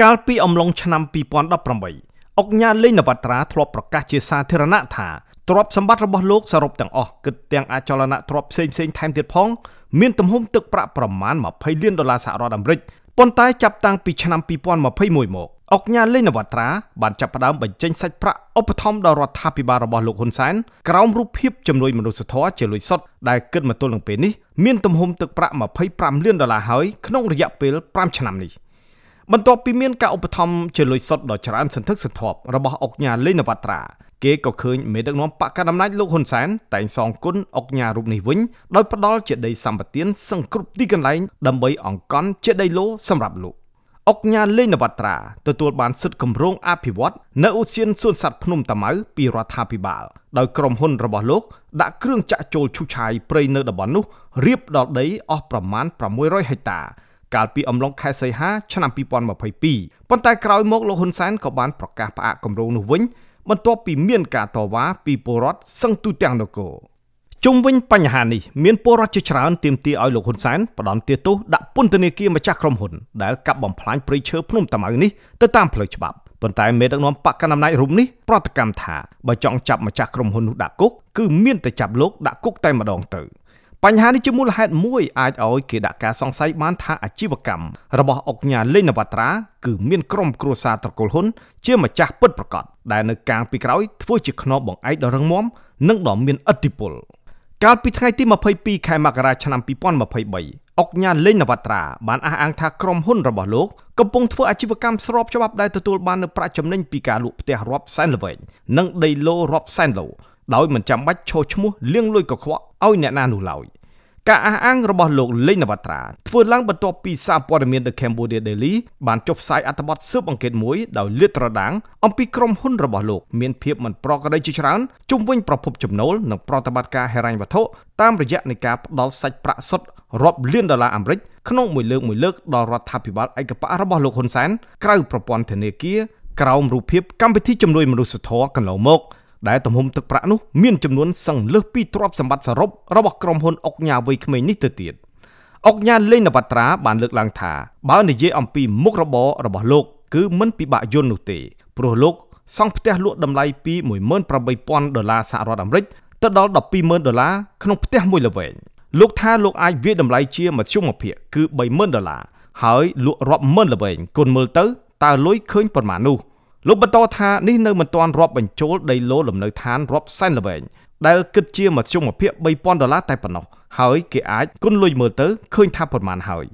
កាលពីអំឡុងឆ្នាំ2018អុកញ៉ាលេងនវត្រាធ្លាប់ប្រកាសជាសាធារណៈថាទ្រព្យសម្បត្តិរបស់លោកសរុបទាំងអស់គិតទាំងអចលនទ្រព្យផ្សេងផ្សេងថែមទៀតផង មានទំហំទឹកប្រាក់ប្រមាណ20លានដុល្លារសហរដ្ឋអាមេរិកប៉ុន្តែចាប់តាំងពីឆ្នាំ2021មកអុកញ៉ាលេងនវត្រាបានចាប់ផ្ដើមបញ្ចេញសាច់ប្រាក់ឧបត្ថម្ភដល់រដ្ឋាភិបាលរបស់លោកហ៊ុនសែនក្រោមរូបភាពជំនួយមនុស្សធម៌ជាលុយសុទ្ធដែលគិតមកទល់នឹងពេលនេះមានទំហំទឹកប្រាក់25លានដុល្លារហើយក្នុងរយៈពេល5ឆ្នាំនេះ បន្ទាប់ពីមានការឧបត្ថម្ភជាលុយសុទ្ធដ៏ច្រើនសន្ធឹកសន្ធាប់របស់អុកញ៉ាលេងនវត្រាគេក៏ឃើញមេដឹកនាំបកកណ្ដាលអំណាចលោកហ៊ុនសែនតែងសងគុណអុកញ៉ារូបនេះវិញដោយផ្ដល់ជាដីសម្បត្តិសឹងគ្រប់ទីកន្លែងដើម្បីអង្គកន់ជាដីឡូសម្រាប់លោកអុកញ៉ាលេងនវត្រាទទួលបានសិទ្ធិគម្រោងអភិវឌ្ឍនៅឧទ្យានសួនសត្វភ្នំតាម៉ៅពីរដ្ឋាភិបាលដោយក្រុមហ៊ុនរបស់លោកដាក់គ្រឿងចាក់ចូលឈូសឆាយព្រៃនៅតំបន់នោះរៀបដល់ដីអស់ប្រមាណ600ហិកតា កាលពីអំឡុងខែសីហាឆ្នាំ2022ប៉ុន្តែក្រោយមកលោកហ៊ុនសែនក៏បានប្រកាសផ្អាកគម្រោងនោះវិញបន្ទាប់ពីមានការតវ៉ាពីពលរដ្ឋសឹងទូទាំងនគរជុំវិញបញ្ហានេះមានពលរដ្ឋជាច្រើនទាមទារឲ្យលោកហ៊ុនសែនផ្ដន់ទាទោសដាក់ពន្ធនាគារម្ចាស់ក្រុមហ៊ុនដែលកាប់បំផ្លាញព្រៃឈើភ្នំតាម៉ៅនេះទៅតាមផ្លូវច្បាប់ប៉ុន្តែមេដឹកនាំបកកណ្ដាលអំណាចរូបនេះប្រតិកម្មថាបើចង់ចាប់ម្ចាស់ក្រុមហ៊ុននោះដាក់គុកគឺមានតែចាប់លោកដាក់គុកតែម្ដងទៅ បញ្ហានេះជាមូលហេតុមួយអាចឲ្យគេដាក់ការសង្ស័យបានថាអាជីវកម្មរបស់អុកញ៉ាលេងនវត្រាគឺមានក្រុមគ្រួសារត្រកូលហ៊ុនជាម្ចាស់ពិតប្រាកដដែលនៅកាងពីក្រោយធ្វើជាខ្នងបង្អែកដ៏រឹងមាំនិងដ៏មានឥទ្ធិពលកាលពីថ្ងៃទី22ខែមករាឆ្នាំ2023អុកញ៉ាលេងនវត្រាបានអះអាងថាក្រុមហ៊ុនរបស់លោកកំពុងធ្វើអាជីវកម្មស្របច្បាប់ដែលទទួលបាននូវប្រាក់ចំណេញពីការលក់ផ្ទះរាប់សែនល្វែងនិងដីឡូរាប់សែនឡូ ដោយមិនចាំបាច់ឈោះឈ្មោះលៀងលុយកខ្វក់ឲ្យអ្នកណានោះឡើយការអះអាងរបស់លោកលេងនវត្រាធ្វើឡើងបន្ទាប់ពីសារព័ត៌មាន The Cambodia Daily បានចុះផ្សាយអត្ថបទស៊ើបអង្កេតមួយដោយលាតត្រដាងអំពីក្រុមហ៊ុនរបស់លោកមានភាពមិនប្រក្រតីជាច្រើនជុំវិញប្រភពចំណូលនិងប្រតិបត្តិការហិរញ្ញវត្ថុតាមរយៈនៃការផ្ដល់សាច់ប្រាក់សុទ្ធរាប់លានដុល្លារអាមេរិកក្នុងមួយលើកមួយលើកដល់រដ្ឋាភិបាលឯកបៈរបស់លោកហ៊ុនសែនក្រៅប្រព័ន្ធធនាគារក្រោមរូបភាពកម្មវិធីជំនួយមនុស្សធម៌កន្លងមក ដែលទំហំទឹកប្រាក់នោះមានចំនួនសឹងលើសពីទ្រព្យសម្បត្តិសរុបរបស់ក្រុមហ៊ុនអុកញ៉ាវ័យក្មេងនេះទៅទៀតអុកញ៉ាលេងនវត្រាបានលើកឡើងថាបើនិយាយអំពីមុខរបររបស់លោកគឺមិនពិបាកយល់នោះទេព្រោះលោកសង់ផ្ទះលក់តម្លៃពី18000ដុល្លារសហរដ្ឋអាមេរិកទៅដល់120,000ដុល្លារក្នុងផ្ទះមួយល្វែងលោកថាលោកអាចវាយតម្លៃជាមធ្យមភាគគឺ30000ដុល្លារហើយលក់រាប់ម៉ឺនល្វែងគុណមើលទៅតើលុយឃើញប៉ុន្មាននោះ លោកបន្តថានេះនៅមិនទាន់រាប់បញ្ចូលដីឡូលំនៅឋានរាប់សែនល្វែងដែលគិតជាមធ្យមភាគ3000ដុល្លារតែប៉ុណ្ណោះហើយគេអាចគុណលុយមើលទៅឃើញថាប៉ុន្មានហើយ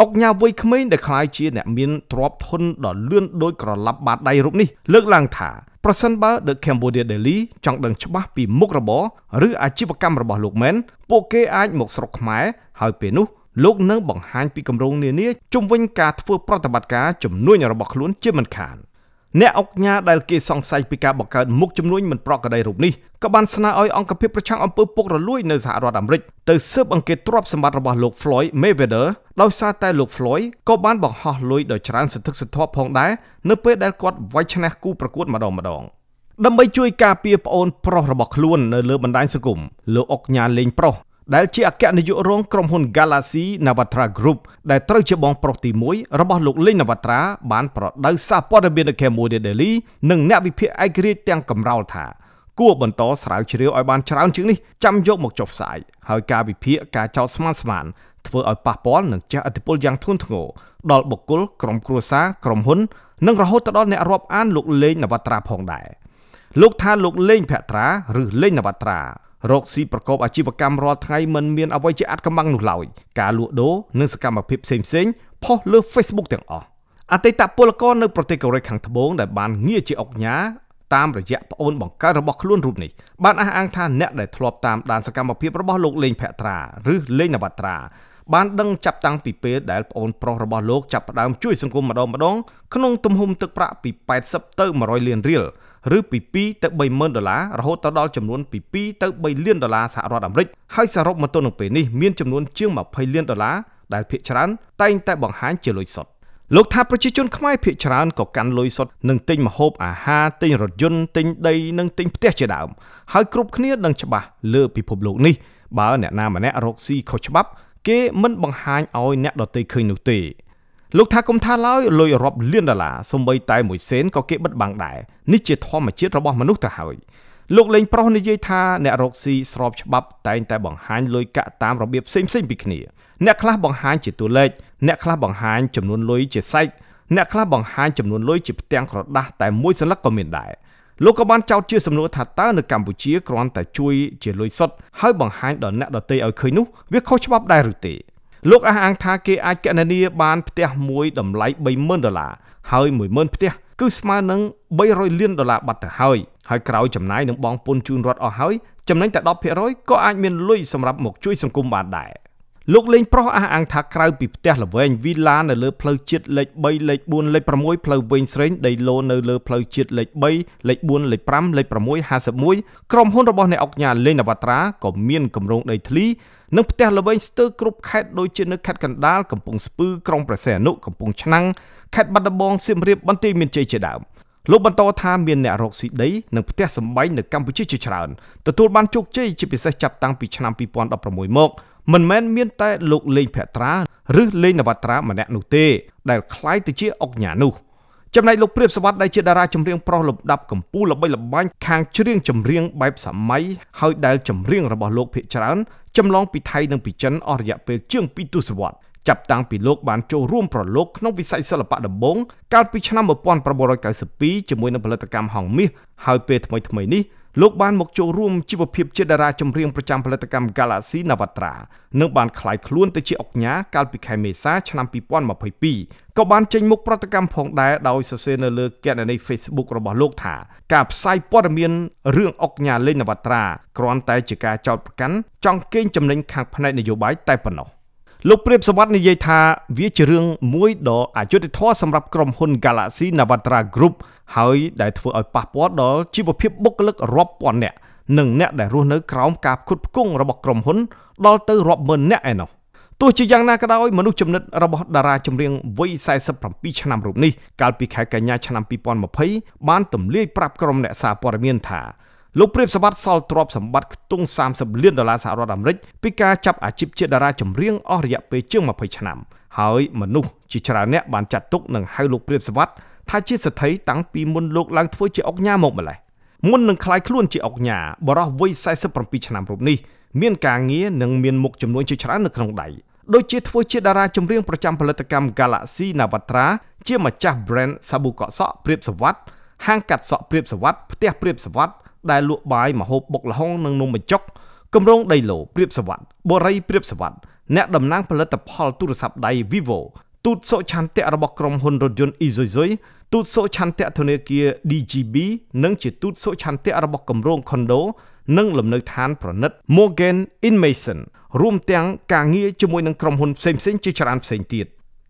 អុកញ៉ាវ័យក្មេងដែលក្លាយជាអ្នកមានទ្រព្យធនដ៏លឿនដោយក្រឡាប់បាតដៃរូបនេះលើកឡើងថាប្រសិនបើ The Cambodia Daily ចង់ដឹងច្បាស់ពីមុខរបរឬអាជីវកម្មរបស់លោកមែនពួកគេអាចមកស្រុកខ្មែរហើយពេលនោះលោកនឹងបង្ហាញពីគម្រោងនានាជំវិញការធ្វើប្រតិបត្តិការជំនួញរបស់ខ្លួនជាមិនខាន។ អ្នកអុកញ៉ាដែលគេសង្ស័យពីការបង្កើតមុខចំនួនមិនប្រក្រតីរូបនេះក៏បានស្នើឲ្យអង្គភាពប្រឆាំងអំពើពុករលួយនៅសហរដ្ឋអាមេរិកទៅស៊ើបអង្កេតទ្រព្យសម្បត្តិរបស់លោក Floyd Mayweather ដោយសារតែលោក Floyd ក៏បានបង្ហោះលុយដោយច្រើនសន្ធឹកសន្ធាប់ផងដែរនៅពេលដែលគាត់វាយឈ្នះគូប្រកួតម្ដងម្ដងដើម្បីជួយការពារប្អូនប្រុសរបស់ខ្លួននៅលើបណ្ដាញសង្គមលោកអុកញ៉ាលេងប្រុស ដែលជាអគ្គនាយករងក្រុមហ៊ុន Galaxy Navatra Group ដែលត្រូវជាបងប្រុសទី1របស់លោកលេងនវត្រាបានប្រដៅសារព័ត៌មាននៅ Cambodia Daily និងអ្នកវិភាគឯករាជ្យទាំងកំរោលថាគួរបន្តស្រាវជ្រាវឲ្យបានច្រើនជាងនេះចាំយកមកចុះផ្សាយហើយការវិភាគការចោទស្មានស្មានធ្វើឲ្យប៉ះពាល់និងជះឥទ្ធិពលយ៉ាងធ្ងន់ធ្ងរដល់បុគ្គលក្រុមគ្រួសារក្រុមហ៊ុននិងរហូតទៅដល់អ្នករាប់អានលោកលេងនវត្រាផងដែរលោកថាលោកលេងភក្ត្រាឬលេងនវត្រារកស៊ីប្រកបអាជីវកម្មរាល់ថ្ងៃមិនមានអ្វីជាអាចកំបាំងនោះឡើយការលក់ដូរនិងសកម្មភាពផ្សេងផ្សេងផុសលើ Facebook ទាំងអស់អតីតពលករនៅប្រទេសកូរ៉េខាងត្បូងដែលបានងារជាអុកញ៉ាតាមរយៈប្អូនបង្កើតរបស់ខ្លួនរូបនេះបានអះអាងថាអ្នកដែលធ្លាប់តាមដានសកម្មភាពរបស់លោកលេងភក្ត្រាឬលេងនវត្រាបានដឹងចាប់តាំងពីពេលដែលប្អូនប្រុសរបស់លោកចាប់ផ្ដើមជួយសង្គមម្ដងម្ដងក្នុងទំហំទឹកប្រាក់ពី80ទៅ100លានរៀល ឬពី2ទៅ30000ដុល្លាររហូតទៅដល់ចំនួនពី2ទៅ3លានដុល្លារសហរដ្ឋអាមេរិកហើយសរុបមកទល់នឹងពេលនេះមានចំនួនជាង20លានដុល្លារដែលភាគច្រើនតែងតែបង្ហាញជាលុយសុទ្ធលោកថាប្រជាជនខ្មែរភាគច្រើនក៏កាន់លុយសុទ្ធនឹងទិញម្ហូបអាហារទិញរថយន្តទិញដីនិងទិញផ្ទះជាដើមហើយគ្រប់គ្នានឹងច្បាស់លើពិភពលោកនេះបើអ្នកណាម្នាក់រកស៊ីខុសច្បាប់ គេមិនបង្ហាញឲ្យអ្នកដទៃឃើញនោះទេ លោកថាគុំថាឡើយលុយរាប់លានដុល្លារសំបីតែមួយសេនក៏គេបិទបាំងដែរនេះជាធម្មជាតិរបស់មនុស្សទៅហើយលោកលេងប្រុសនិយាយថាអ្នករកស៊ីស្របច្បាប់តែងតែបង្ហាញលុយកាក់តាមរបៀបផ្សេងៗពីគ្នាអ្នកខ្លះបង្ហាញជាតួលេខអ្នកខ្លះបង្ហាញចំនួនលុយជាសាច់អ្នកខ្លះបង្ហាញចំនួនលុយជាផ្ទាំងក្រដាស់តែមួយសន្លឹកក៏មានដែរលោកក៏បានចោទជាសំណួរថាតើនៅកម្ពុជាគ្រាន់តែជួយជាលុយសុទ្ធហើយបង្ហាញដល់អ្នកដទៃឲ្យឃើញនោះវាខុសច្បាប់ដែរឬទេ លោកអះអាងថាគេអាចកណនាបានផ្ទះមួយតម្លៃ30000ដុល្លារហើយ10000ផ្ទះគឺស្មើនឹង300លានដុល្លារបាត់ទៅហើយហើយក្រោយចំណាយនឹងបងពុនជូនរដ្ឋអស់ហើយចំណេញតែ10%ក៏អាចមានលុយសម្រាប់មកជួយសង្គមបានដែរ លោកលេងប្រុសអះអាងថាក្រៅពីផ្ទះល្វែងវីឡានៅលើផ្លូវជាតិលេខ3លេខ4លេខ6ផ្លូវវែងស្រេងដីឡូនៅលើផ្លូវជាតិលេខ3លេខ4លេខ5លេខ6 51ក្រុមហ៊ុនរបស់អ្នកអុកញ៉ាលេងនវត្រាក៏មានគម្រោងដីធ្លីនិងផ្ទះល្វែងស្ទើរគ្រប់ខេត្តដូចជានៅខេត្តកណ្ដាលកំពង់ស្ពឺក្រុងព្រះសីហនុកំពង់ឆ្នាំងខេត្តបាត់ដំបងសៀមរាបបន្ទាយមានជ័យជាដើមលោកបន្តថាមានអ្នករកស៊ីដីនិងផ្ទះសម្បែងនៅកម្ពុជាជាច្រើនទទួលបានជោគជ័យជាពិសេសចាប់តាំងពីឆ្នាំ2016មក មិនមែនមានតែលោកលេងភត្រាឬលេងនវត្រាម្នាក់នោះទេដែលคล้ายទៅជាអុកញ៉ានោះចំណែកលោកព្រាបសវត្តដែលជាតារាចម្រៀងប្រុសលំដាប់កម្ពុជាល្បីល្បាញខាងច្រៀងចម្រៀងបែបសម័យហើយដែលចម្រៀងរបស់លោកភាគច្រើនចម្លងពីថៃនិងពីចិនអស់រយៈពេលជាង2ទសវត្សរ៍ចាប់តាំងពីលោកបានចូលរួមប្រឡូកក្នុងវិស័យសិល្បៈដំបូងកាលពីឆ្នាំ1992ជាមួយនឹងផលិតកម្មហងមាសហើយពេលថ្មីៗនេះ លោកបានមកចូលរួមជីវភាពជាតារាចម្រៀងប្រចាំផលិតកម្ម Galaxy Navatra និងបានក្លាយខ្លួនទៅជាអុកញ៉ាកាលពីខែមេសាឆ្នាំ2022ក៏បានចេញមុខប្រតិកម្មផងដែរដោយសរសេរនៅលើគណនី Facebook របស់លោកថាការផ្សាយព័ត៌មានរឿងអុកញ៉ាលេងនវត្រាគ្រាន់តែជាការចោទប្រកាន់ចង់កេងចំណេញខាងផ្នែកនយោបាយតែប៉ុណ្ណោះ លោកព្រាបសវត្តនិយាយថាវាជារឿងមួយដ៏អយុត្តិធម៌សម្រាប់ក្រុមហ៊ុន Galaxy Navatra Group ហើយដែលធ្វើឲ្យប៉ះពាល់ដល់ជីវភាពបុគ្គលិករាប់ពាន់នាក់និងអ្នកដែលរស់នៅក្រោមការផ្គត់ផ្គង់របស់ក្រុមហ៊ុនដល់ទៅរាប់ម៉ឺននាក់ឯណោះទោះជាយ៉ាងណាក៏ដោយមនុស្សចំណិតរបស់តារាចម្រៀងវ័យ47ឆ្នាំរូបនេះកាលពីខែកញ្ញាឆ្នាំ2020បានទម្លាយប្រាប់ក្រុមអ្នកសារព័ត៌មានថា លោកព្រាបសម្បត្តិសល់ទ្រព្យសម្បត្តិខ្ទង់30លានដុល្លារសហរដ្ឋអាមេរិកពីការចាប់អាជីពជាតារាចម្រៀងអស់រយៈពេលជាង20ឆ្នាំហើយមនុស្សជាច្រើនអ្នកបានចាត់ទុកនិងហៅលោកព្រាបសម្បត្តិថាជាសទ្ធិតាំងពីមុនលោកឡើងធ្វើជាអុកញ៉ាមកម្លេះមុននឹងคลายខ្លួនជាអុកញ៉ាបរោះវ័យ47ឆ្នាំរូបនេះមានការងារនិងមានមុខចំនួនជាច្រើននៅក្នុងដៃដូចជាធ្វើជាតារាចម្រៀងប្រចាំផលិតកម្ម Galaxy Navatra ជាម្ចាស់ brand សាប៊ូកក់សក់ព្រៀបសវ័តហាងកាត់សក់ព្រៀបសវ័តផ្ទះព្រៀបសវ័ត ដែលលក់បាយម្ហូបបុកល្ហុងនិងនំបញ្ចុកគម្រោងដីឡូព្រៀបសវ័តបូរីព្រៀបសវ័តអ្នកតំណាងផលិតផលទូរស័ព្ទដៃ Vivo ទូតសុឆន្ទៈរបស់ក្រុមហ៊ុនរថយន្ត Isuzu ទូតសុឆន្ទៈធនាគារ DGB និងជាទូតសុឆន្ទៈរបស់គម្រោង Condo និងលំនៅឋានប្រណិត Morgan Inmason រួមទាំងការងារជាមួយនឹងក្រុមហ៊ុនផ្សេងៗជាច្រើនផ្សេងទៀត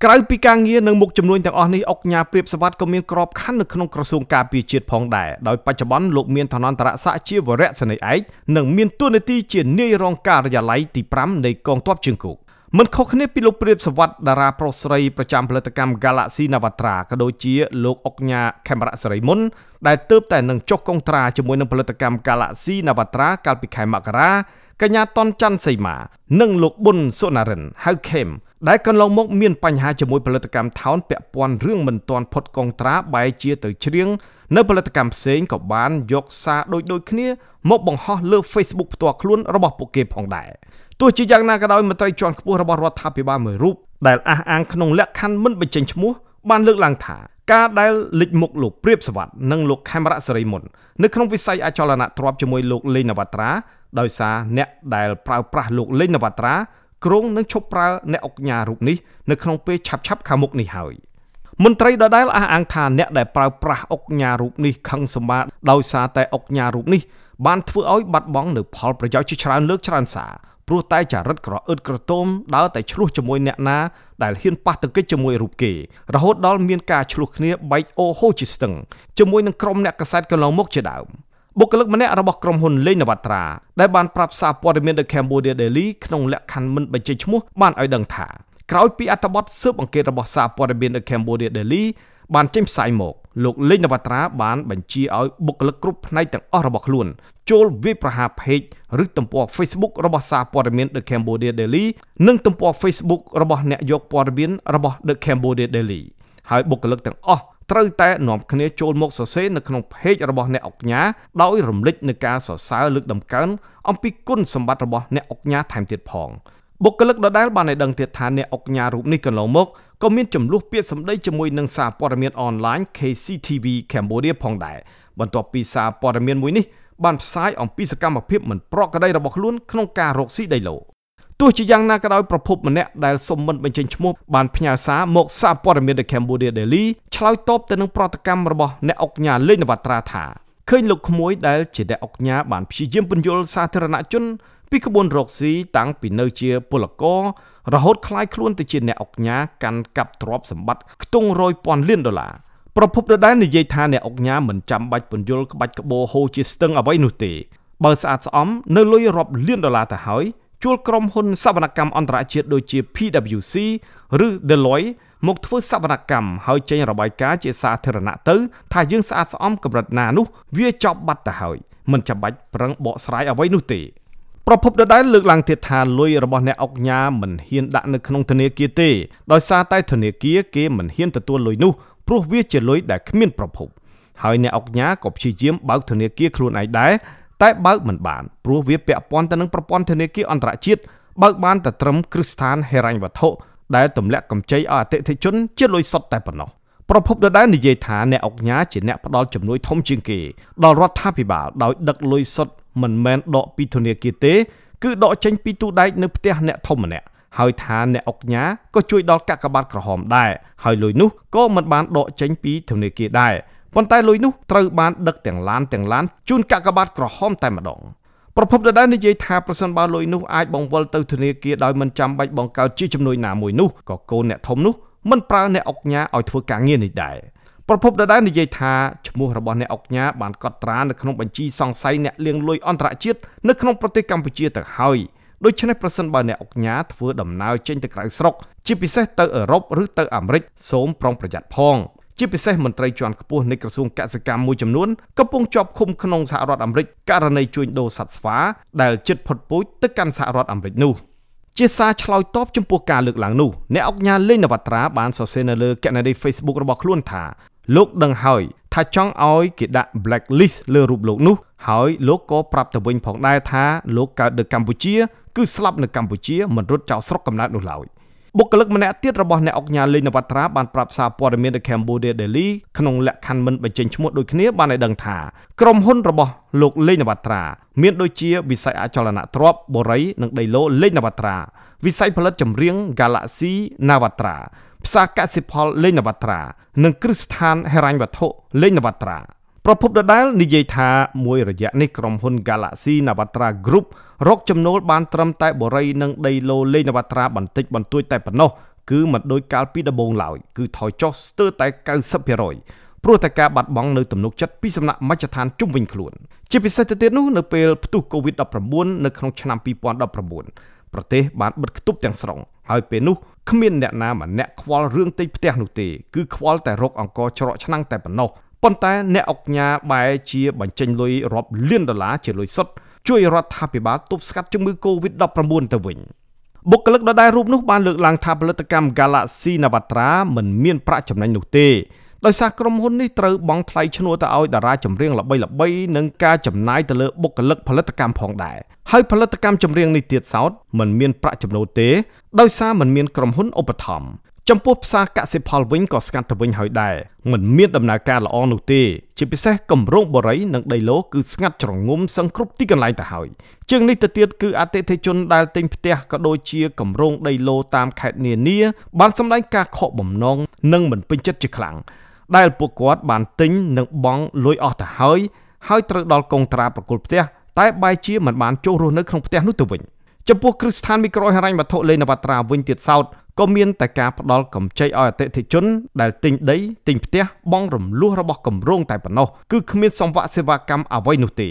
ក្រៅពីការងារនិងមុខចំនួនទាំងអស់នេះអុកញ៉ាព្រៀបសវត្តក៏មានក្របខ័ណ្ឌនៅក្នុងក្រសួងការពារជាតិផងដែរដោយបច្ចុប្បន្នលោកមានឋានន្តរស័ក្តិជាវរៈសេនីយ៍ឯកនិងមានតួនាទីជានាយរងការិយាល័យទី5នៃកងទ័ពជើងគោកមិនខុសគ្នាពីលោកព្រាបសវត្តតារាប្រុសស្រីប្រចាំផលិតកម្ម Galaxy Navatra ក៏ដូចជាលោកអុកញ៉ាខេមរៈសេរីមុនដែលទើបតែនឹងចុះកុងត្រាជាមួយនឹងផលិតកម្ម Galaxy Navatra កាលពីខែមករា កញ្ញាតនច័ន្ទសីមានិងលោកប៊ុនសុណារិនហៅខេមដែលកន្លងមកមានបញ្ហាជាមួយផលិតកម្មថោនពាក់ព័ន្ធរឿងមិនទាន់ផុតកុងត្រាបែរជាទៅច្រៀងនៅផលិតកម្មផ្សេងក៏បានយកសារដូចដូចគ្នា មកបង្ហោះលើ Facebook ផ្ទាល់ខ្លួនរបស់ពួកគេផងដែរទោះជាយ៉ាងណាក៏ដោយមន្ត្រីជាន់ខ្ពស់របស់រដ្ឋាភិបាលមួយរូបដែលអះអាងក្នុងលក្ខខណ្ឌមិនបញ្ចេញឈ្មោះបានលើកឡើងថា ការដែលលេចមុខលោកព្រាបសវត្តនិងលោកខេមរៈសេរីមុននៅក្នុងវិស័យអចលនទ្រព្យជាមួយលោកលេងនវត្រាដោយសារអ្នកដែលប្រើប្រាស់លោកលេងនវត្រាគ្រងនឹងឈប់ប្រើអ្នកអុកញ៉ារូបនេះនៅក្នុងពេលឆាប់ឆាប់ខាងមុខនេះហើយមន្ត្រីដដែលអះអាងថាអ្នកដែលប្រើប្រាស់អុកញ៉ារូបនេះខឹងសម្បាដោយសារតែអុកញ៉ារូបនេះបានធ្វើឲ្យបាត់បង់នៅផលប្រយោជន៍ជាច្រើនលើកច្រើនសារ ព្រោះតែចរិតក្រអឺតក្រទមដើរតែឆ្លោះជាមួយអ្នកណាដែលហ៊ានប៉ះទង្គិចជាមួយរូបគេរហូតដល់មានការឆ្លោះគ្នាបែកអូហូជាស្ទឹងជាមួយនឹងក្រុមអ្នកកសែតកន្លងមកជាដើមបុគ្គលិកម្នាក់របស់ក្រុមហ៊ុនលេងនវត្រាដែលបានប្រាប់សារព័ត៌មាន The Cambodia Daily ក្នុងលក្ខខណ្ឌមិនបញ្ចេញឈ្មោះបានឲ្យដឹងថាក្រោយពីអត្ថបទស៊ើបអង្កេតរបស់សារព័ត៌មាន The Cambodia Daily បានចេញផ្សាយមក លោកលេងនវត្រាបានបញ្ជាឲ្យបុគ្គលិកគ្រប់ផ្នែកទាំងអស់របស់ខ្លួនចូលវាយប្រហារ page ឬទំព័រ Facebook របស់សារព័ត៌មាន The Cambodia Daily និងទំព័រ Facebook របស់អ្នកយកព័ត៌មានរបស់ The Cambodia Daily ហើយបុគ្គលិកទាំងអស់ត្រូវតែនាំគ្នាចូលមកសរសេរនៅក្នុង page របស់អ្នកអុកញ៉ាដោយរំលេចនឹងការសរសើរលើកដំកើងអំពីគុណសម្បត្តិរបស់អ្នកអុកញ៉ាថែមទៀតផង បុគ្គលិកដដែលបានឲ្យដឹងទៀតថាអ្នកអុកញ៉ារូបនេះកន្លងមកក៏មានចំនួនពាក្យសម្ដីជាមួយនឹងសារព័ត៌មានអនឡាញ KCTV Cambodia ផងដែរបន្ទាប់ពីសារព័ត៌មានមួយនេះបានផ្សាយអំពីសកម្មភាពមិនប្រក្រតីរបស់ខ្លួនក្នុងការរកស៊ីដីឡូទោះជាយ៉ាងណាក៏ដោយប្រភពម្នាក់ដែលសុំមិនបញ្ចេញឈ្មោះបានផ្ញើសារមកសារព័ត៌មាន The Cambodia Daily ឆ្លើយតបទៅនឹងប្រតិកម្មរបស់អ្នកអុកញ៉ាលេងនវត្រាថាឃើញលោកក្មួយដែលជាអ្នកអុកញ៉ាបានព្យាយាមពន្យល់សាធារណជន ពីក្បួនរកស៊ីតាំងពីនៅជាពលកររហូតក្លាយខ្លួនទៅជាអ្នកអុកញ៉ាកាន់កាប់ទ្រព្យសម្បត្តិខ្ទង់រយពាន់លានដុល្លារប្រពន្ធដដែលនិយាយថាអ្នកអុកញ៉ាមិនចាំបាច់ពន្យល់ក្បាច់ក្បោហូជាស្ទឹងអ្វីនោះទេបើស្អាតស្អំនៅលុយរាប់លានដុល្លារទៅហើយជួលក្រុមហ៊ុនសវនកម្មអន្តរជាតិដូចជា PwC ឬ Deloitte មកធ្វើសវនកម្មហើយចេញរបាយការណ៍ជាសាធារណៈទៅ ថាយើងស្អាតស្អំកម្រិតណានោះវាចប់បាត់ទៅហើយមិនចាំបាច់ប្រឹងបកស្រាយអ្វីនោះទេ ប្រពន្ធដដែលលើកឡើងទៀតថាលុយរបស់អ្នកអុកញ៉ាមិនហ៊ានដាក់នៅក្នុងធនាគារទេដោយសារតែធនាគារគេមិនហ៊ានទទួលលុយនោះព្រោះវាជាលុយដែលគ្មានប្រភពហើយអ្នកអុកញ៉ាក៏ព្យាយាមបើកធនាគារខ្លួនឯងដែរតែបើកមិនបានព្រោះវាពាក់ព័ន្ធទៅនឹងប្រព័ន្ធធនាគារអន្តរជាតិបើកបានតែត្រឹមគ្រឹះស្ថានហិរញ្ញវត្ថុដែលទម្លាក់កម្ចីឲ្យអតិថិជនជាលុយសុទ្ធតែប៉ុណ្ណោះប្រពន្ធដដែលនិយាយថាអ្នកអុកញ៉ាជាអ្នកផ្ដល់ជំនួយធំជាងគេដល់រដ្ឋាភិបាលដោយដឹកលុយសុទ្ធ មិនមែនដកពីធនាគារទេ គឺដកចេញពីទូដែកនៅផ្ទះអ្នកធំម្នាក់ហើយថាអ្នកអុកញ៉ាក៏ជួយដល់កាកបាទក្រហមដែរហើយលុយនោះក៏មិនបានដកចេញពីធនាគារដែរប៉ុន្តែលុយនោះត្រូវបានដឹកទាំងឡានទាំងឡានជូនកាកបាទក្រហមតែម្ដងប្រពន្ធដដែលនិយាយថាប្រសិនបើលុយនោះអាចបង្វិលទៅធនាគារដោយមិនចាំបាច់បង្កើតជាជំនួយណាមួយនោះក៏កូនអ្នកធំនោះមិនប្រើអ្នកអុកញ៉ាឲ្យធ្វើការងារនេះដែរ ប្រពន្ធដដែលនិយាយថាឈ្មោះរបស់អ្នកអុកញ៉ាបានកត់ត្រានៅក្នុងបញ្ជីសង្ស័យអ្នកលាងលុយអន្តរជាតិនៅក្នុងប្រទេសកម្ពុជាទៅហើយដូច្នេះប្រសិនបើអ្នកអុកញ៉ាធ្វើដំណើរចេញទៅក្រៅស្រុកជាពិសេសទៅអឺរ៉ុបឬទៅអាមេរិកសូមប្រុងប្រយ័ត្នផងជាពិសេសមន្ត្រីជាន់ខ្ពស់នៃក្រសួងកសិកម្មមួយចំនួនកំពុងជាប់ឃុំក្នុងសហរដ្ឋអាមេរិកករណីជួញដូរសត្វស្វាដែលជិតផុតពូជទៅកាន់សហរដ្ឋអាមេរិកនោះជាសារឆ្លើយតបចំពោះការលើកឡើងនោះអ្នកអុកញ៉ាលេងនវត្រាបានសរសេរនៅលើគណនី Facebook របស់ខ្លួនថា លោកដឹងហើយថាចង់ឲ្យគេដាក់ blacklist លើរូបលោកនោះហើយលោកក៏ប្រាប់ទៅវិញផងដែរថាលោកកើតនៅកម្ពុជា គឺស្លាប់នៅកម្ពុជាមិនរត់ចោលស្រុកកំណើតនោះឡើយបុគ្គលិកម្នាក់ទៀតរបស់អ្នកអុកញ៉ាលេងនវត្រាបានប្រាប់សារព័ត៌មាន The Cambodia Daily ក្នុងលក្ខខណ្ឌមិនបញ្ចេញឈ្មោះដូចគ្នាបានឲ្យដឹងថាក្រុមហ៊ុនរបស់លោកលេងនវត្រាមានដូចជាវិស័យអចលនទ្រព្យបូរីនិងដីឡូលេងនវត្រាវិស័យផលិតចម្រៀង Galaxy Navatra ផ្សារកសិផលលេងនវត្រា និងគ្រឹះស្ថានហិរញ្ញវត្ថុលេងនវត្រាប្រពន្ធដដែលនិយាយថាមួយរយៈនេះក្រុមហ៊ុន Galaxy Navatra Group រកចំណូលបានត្រឹមតែបរិយនិងដីឡូលេងនវត្រាបន្តិចបន្តួចតែប៉ុណ្ណោះគឺមិនដូចកាលពីដំបូងឡើយគឺថយចុះស្ទើរតែ90%ព្រោះតែការបាត់បង់នៅទំនុកចិត្តពីសំណាក់មជ្ឈដ្ឋានជុំវិញខ្លួនជាពិសេសទៅទៀតនោះនៅពេលផ្ទុះ COVID-19 នៅក្នុងឆ្នាំ2019ប្រទេសបានបិទគប់ទាំងស្រុង ហើយពេលនោះគ្មានអ្នកណាម្នាក់ខ្វល់រឿងទិញផ្ទះនោះទេគឺខ្វល់តែរកអង្គច្រកឆ្នាំងតែប៉ុណ្ណោះប៉ុន្តែអ្នកអុកញ៉ាបែរជាបញ្ចេញលុយរាប់លានដុល្លារជាលុយសុទ្ធជួយរដ្ឋាភិបាលទប់ស្កាត់ជំងឺ Covid-19 ទៅវិញបុគ្គលិកដដែលរូបនោះបានលើកឡើងថាផលិតកម្ម Galaxy Navatra មិនមានប្រាក់ចំណេញនោះទេ ដោយសារក្រុមហ៊ុននេះត្រូវបង់ថ្លៃឈ្នួលទៅឲ្យតារាចម្រៀងល្បីៗនិងការចំណាយទៅលើបុគ្គលិកផលិតកម្មផងដែរហើយផលិតកម្មចម្រៀងនេះទៀតសោតមិនមានប្រាក់ចំណូលទេដោយសារមិនមានក្រុមហ៊ុនឧបត្ថម្ភចំពោះផ្សារកសិផលវិញក៏ស្ងាត់ទៅវិញហើយដែរមិនមានដំណើរការល្អនោះទេជាពិសេសគម្រោងបរិយនិងដីឡូគឺស្ងាត់ជ្រងំសឹងគ្រប់ទីកន្លែងទៅហើយជាងនេះទៅទៀតគឺអតិថិជនដែលទិញផ្ទះក៏ដូចជាគម្រោងដីឡូតាមខេត្តនានាបានសម្ដែងការខកបំណងនិងមិនពេញចិត្តជាខ្លាំង ដែលពួកគាត់បានទិញនិងបង់លុយអស់ទៅហើយហើយត្រូវដល់កងត្រាប្រគល់ផ្ទះតែបែរជាមិនបានចូលរស់នៅក្នុងផ្ទះនោះទៅវិញចំពោះគ្រឹះស្ថានមីក្រូហិរញ្ញវត្ថុលេនវត្រាវិញទៀតសោតក៏មានតែការផ្ដល់កម្ចីឲ្យអតិថិជន ដែលទិញដីទិញផ្ទះបង់រំលោះរបស់គម្រោងតែប៉ុណ្ណោះគឺគ្មានសង្វាក់សេវាកម្មអ្វីនោះទេ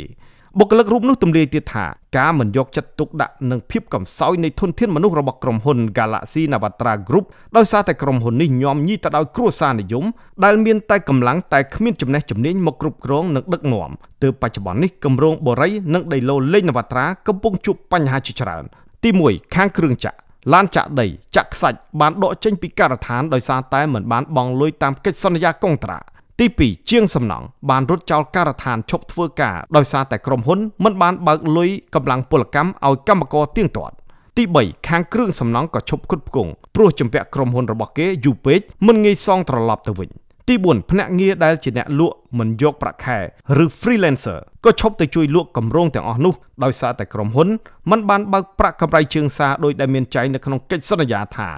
បុគ្គលិករូបនោះទម្លាយទៀតថាការមិនយកចិត្តទុកដាក់នឹងភាពកំសោយនៃធនធានមនុស្សរបស់ក្រុមហ៊ុន Galaxy Navatra Group ដោយសារតែក្រុមហ៊ុននេះញោមញីទៅដោយគ្រួសារនិយមដែលមានតែកម្លាំងតែគ្មានចំណេះជំនាញមកគ្រប់គ្រងនិងដឹកនាំទើបបច្ចុប្បន្ននេះគម្រោងបូរីនិងដីឡូលេងនវត្រាកំពុងជួបបញ្ហាជាច្រើន ទី1ខាងគ្រឿងចក្រឡានចាក់ដីចាក់ខ្សាច់បានដកចេញពីការដ្ឋានដោយសារតែមិនបានបង់លុយតាមកិច្ចសន្យាកុងត្រា ទី2ជាងសំណង់បានរត់ចោលការដ្ឋានឈប់ធ្វើការដោយសារតែក្រុមហ៊ុនមិនបានបើកលុយកម្លាំងពលកម្មឲ្យកម្មករទៀងទាត់ទី3ខាងគ្រឿងសំណង់ក៏ឈប់គត់ផ្គង់ព្រោះចម្ពាក់ក្រុមហ៊ុនរបស់គេយូរពេកមិនងាយសងត្រឡប់ទៅវិញទី4ភ្នាក់ងារដែលជាអ្នកលក់មិនយកប្រាក់ខែឬ freelancer ក៏ឈប់ទៅជួយលក់គម្រោងទាំងអស់នោះដោយសារតែក្រុមហ៊ុនមិនបានបើកប្រាក់កម្រៃជើងសារដោយដែលមានចែងនៅក្នុងកិច្ចសន្យាថា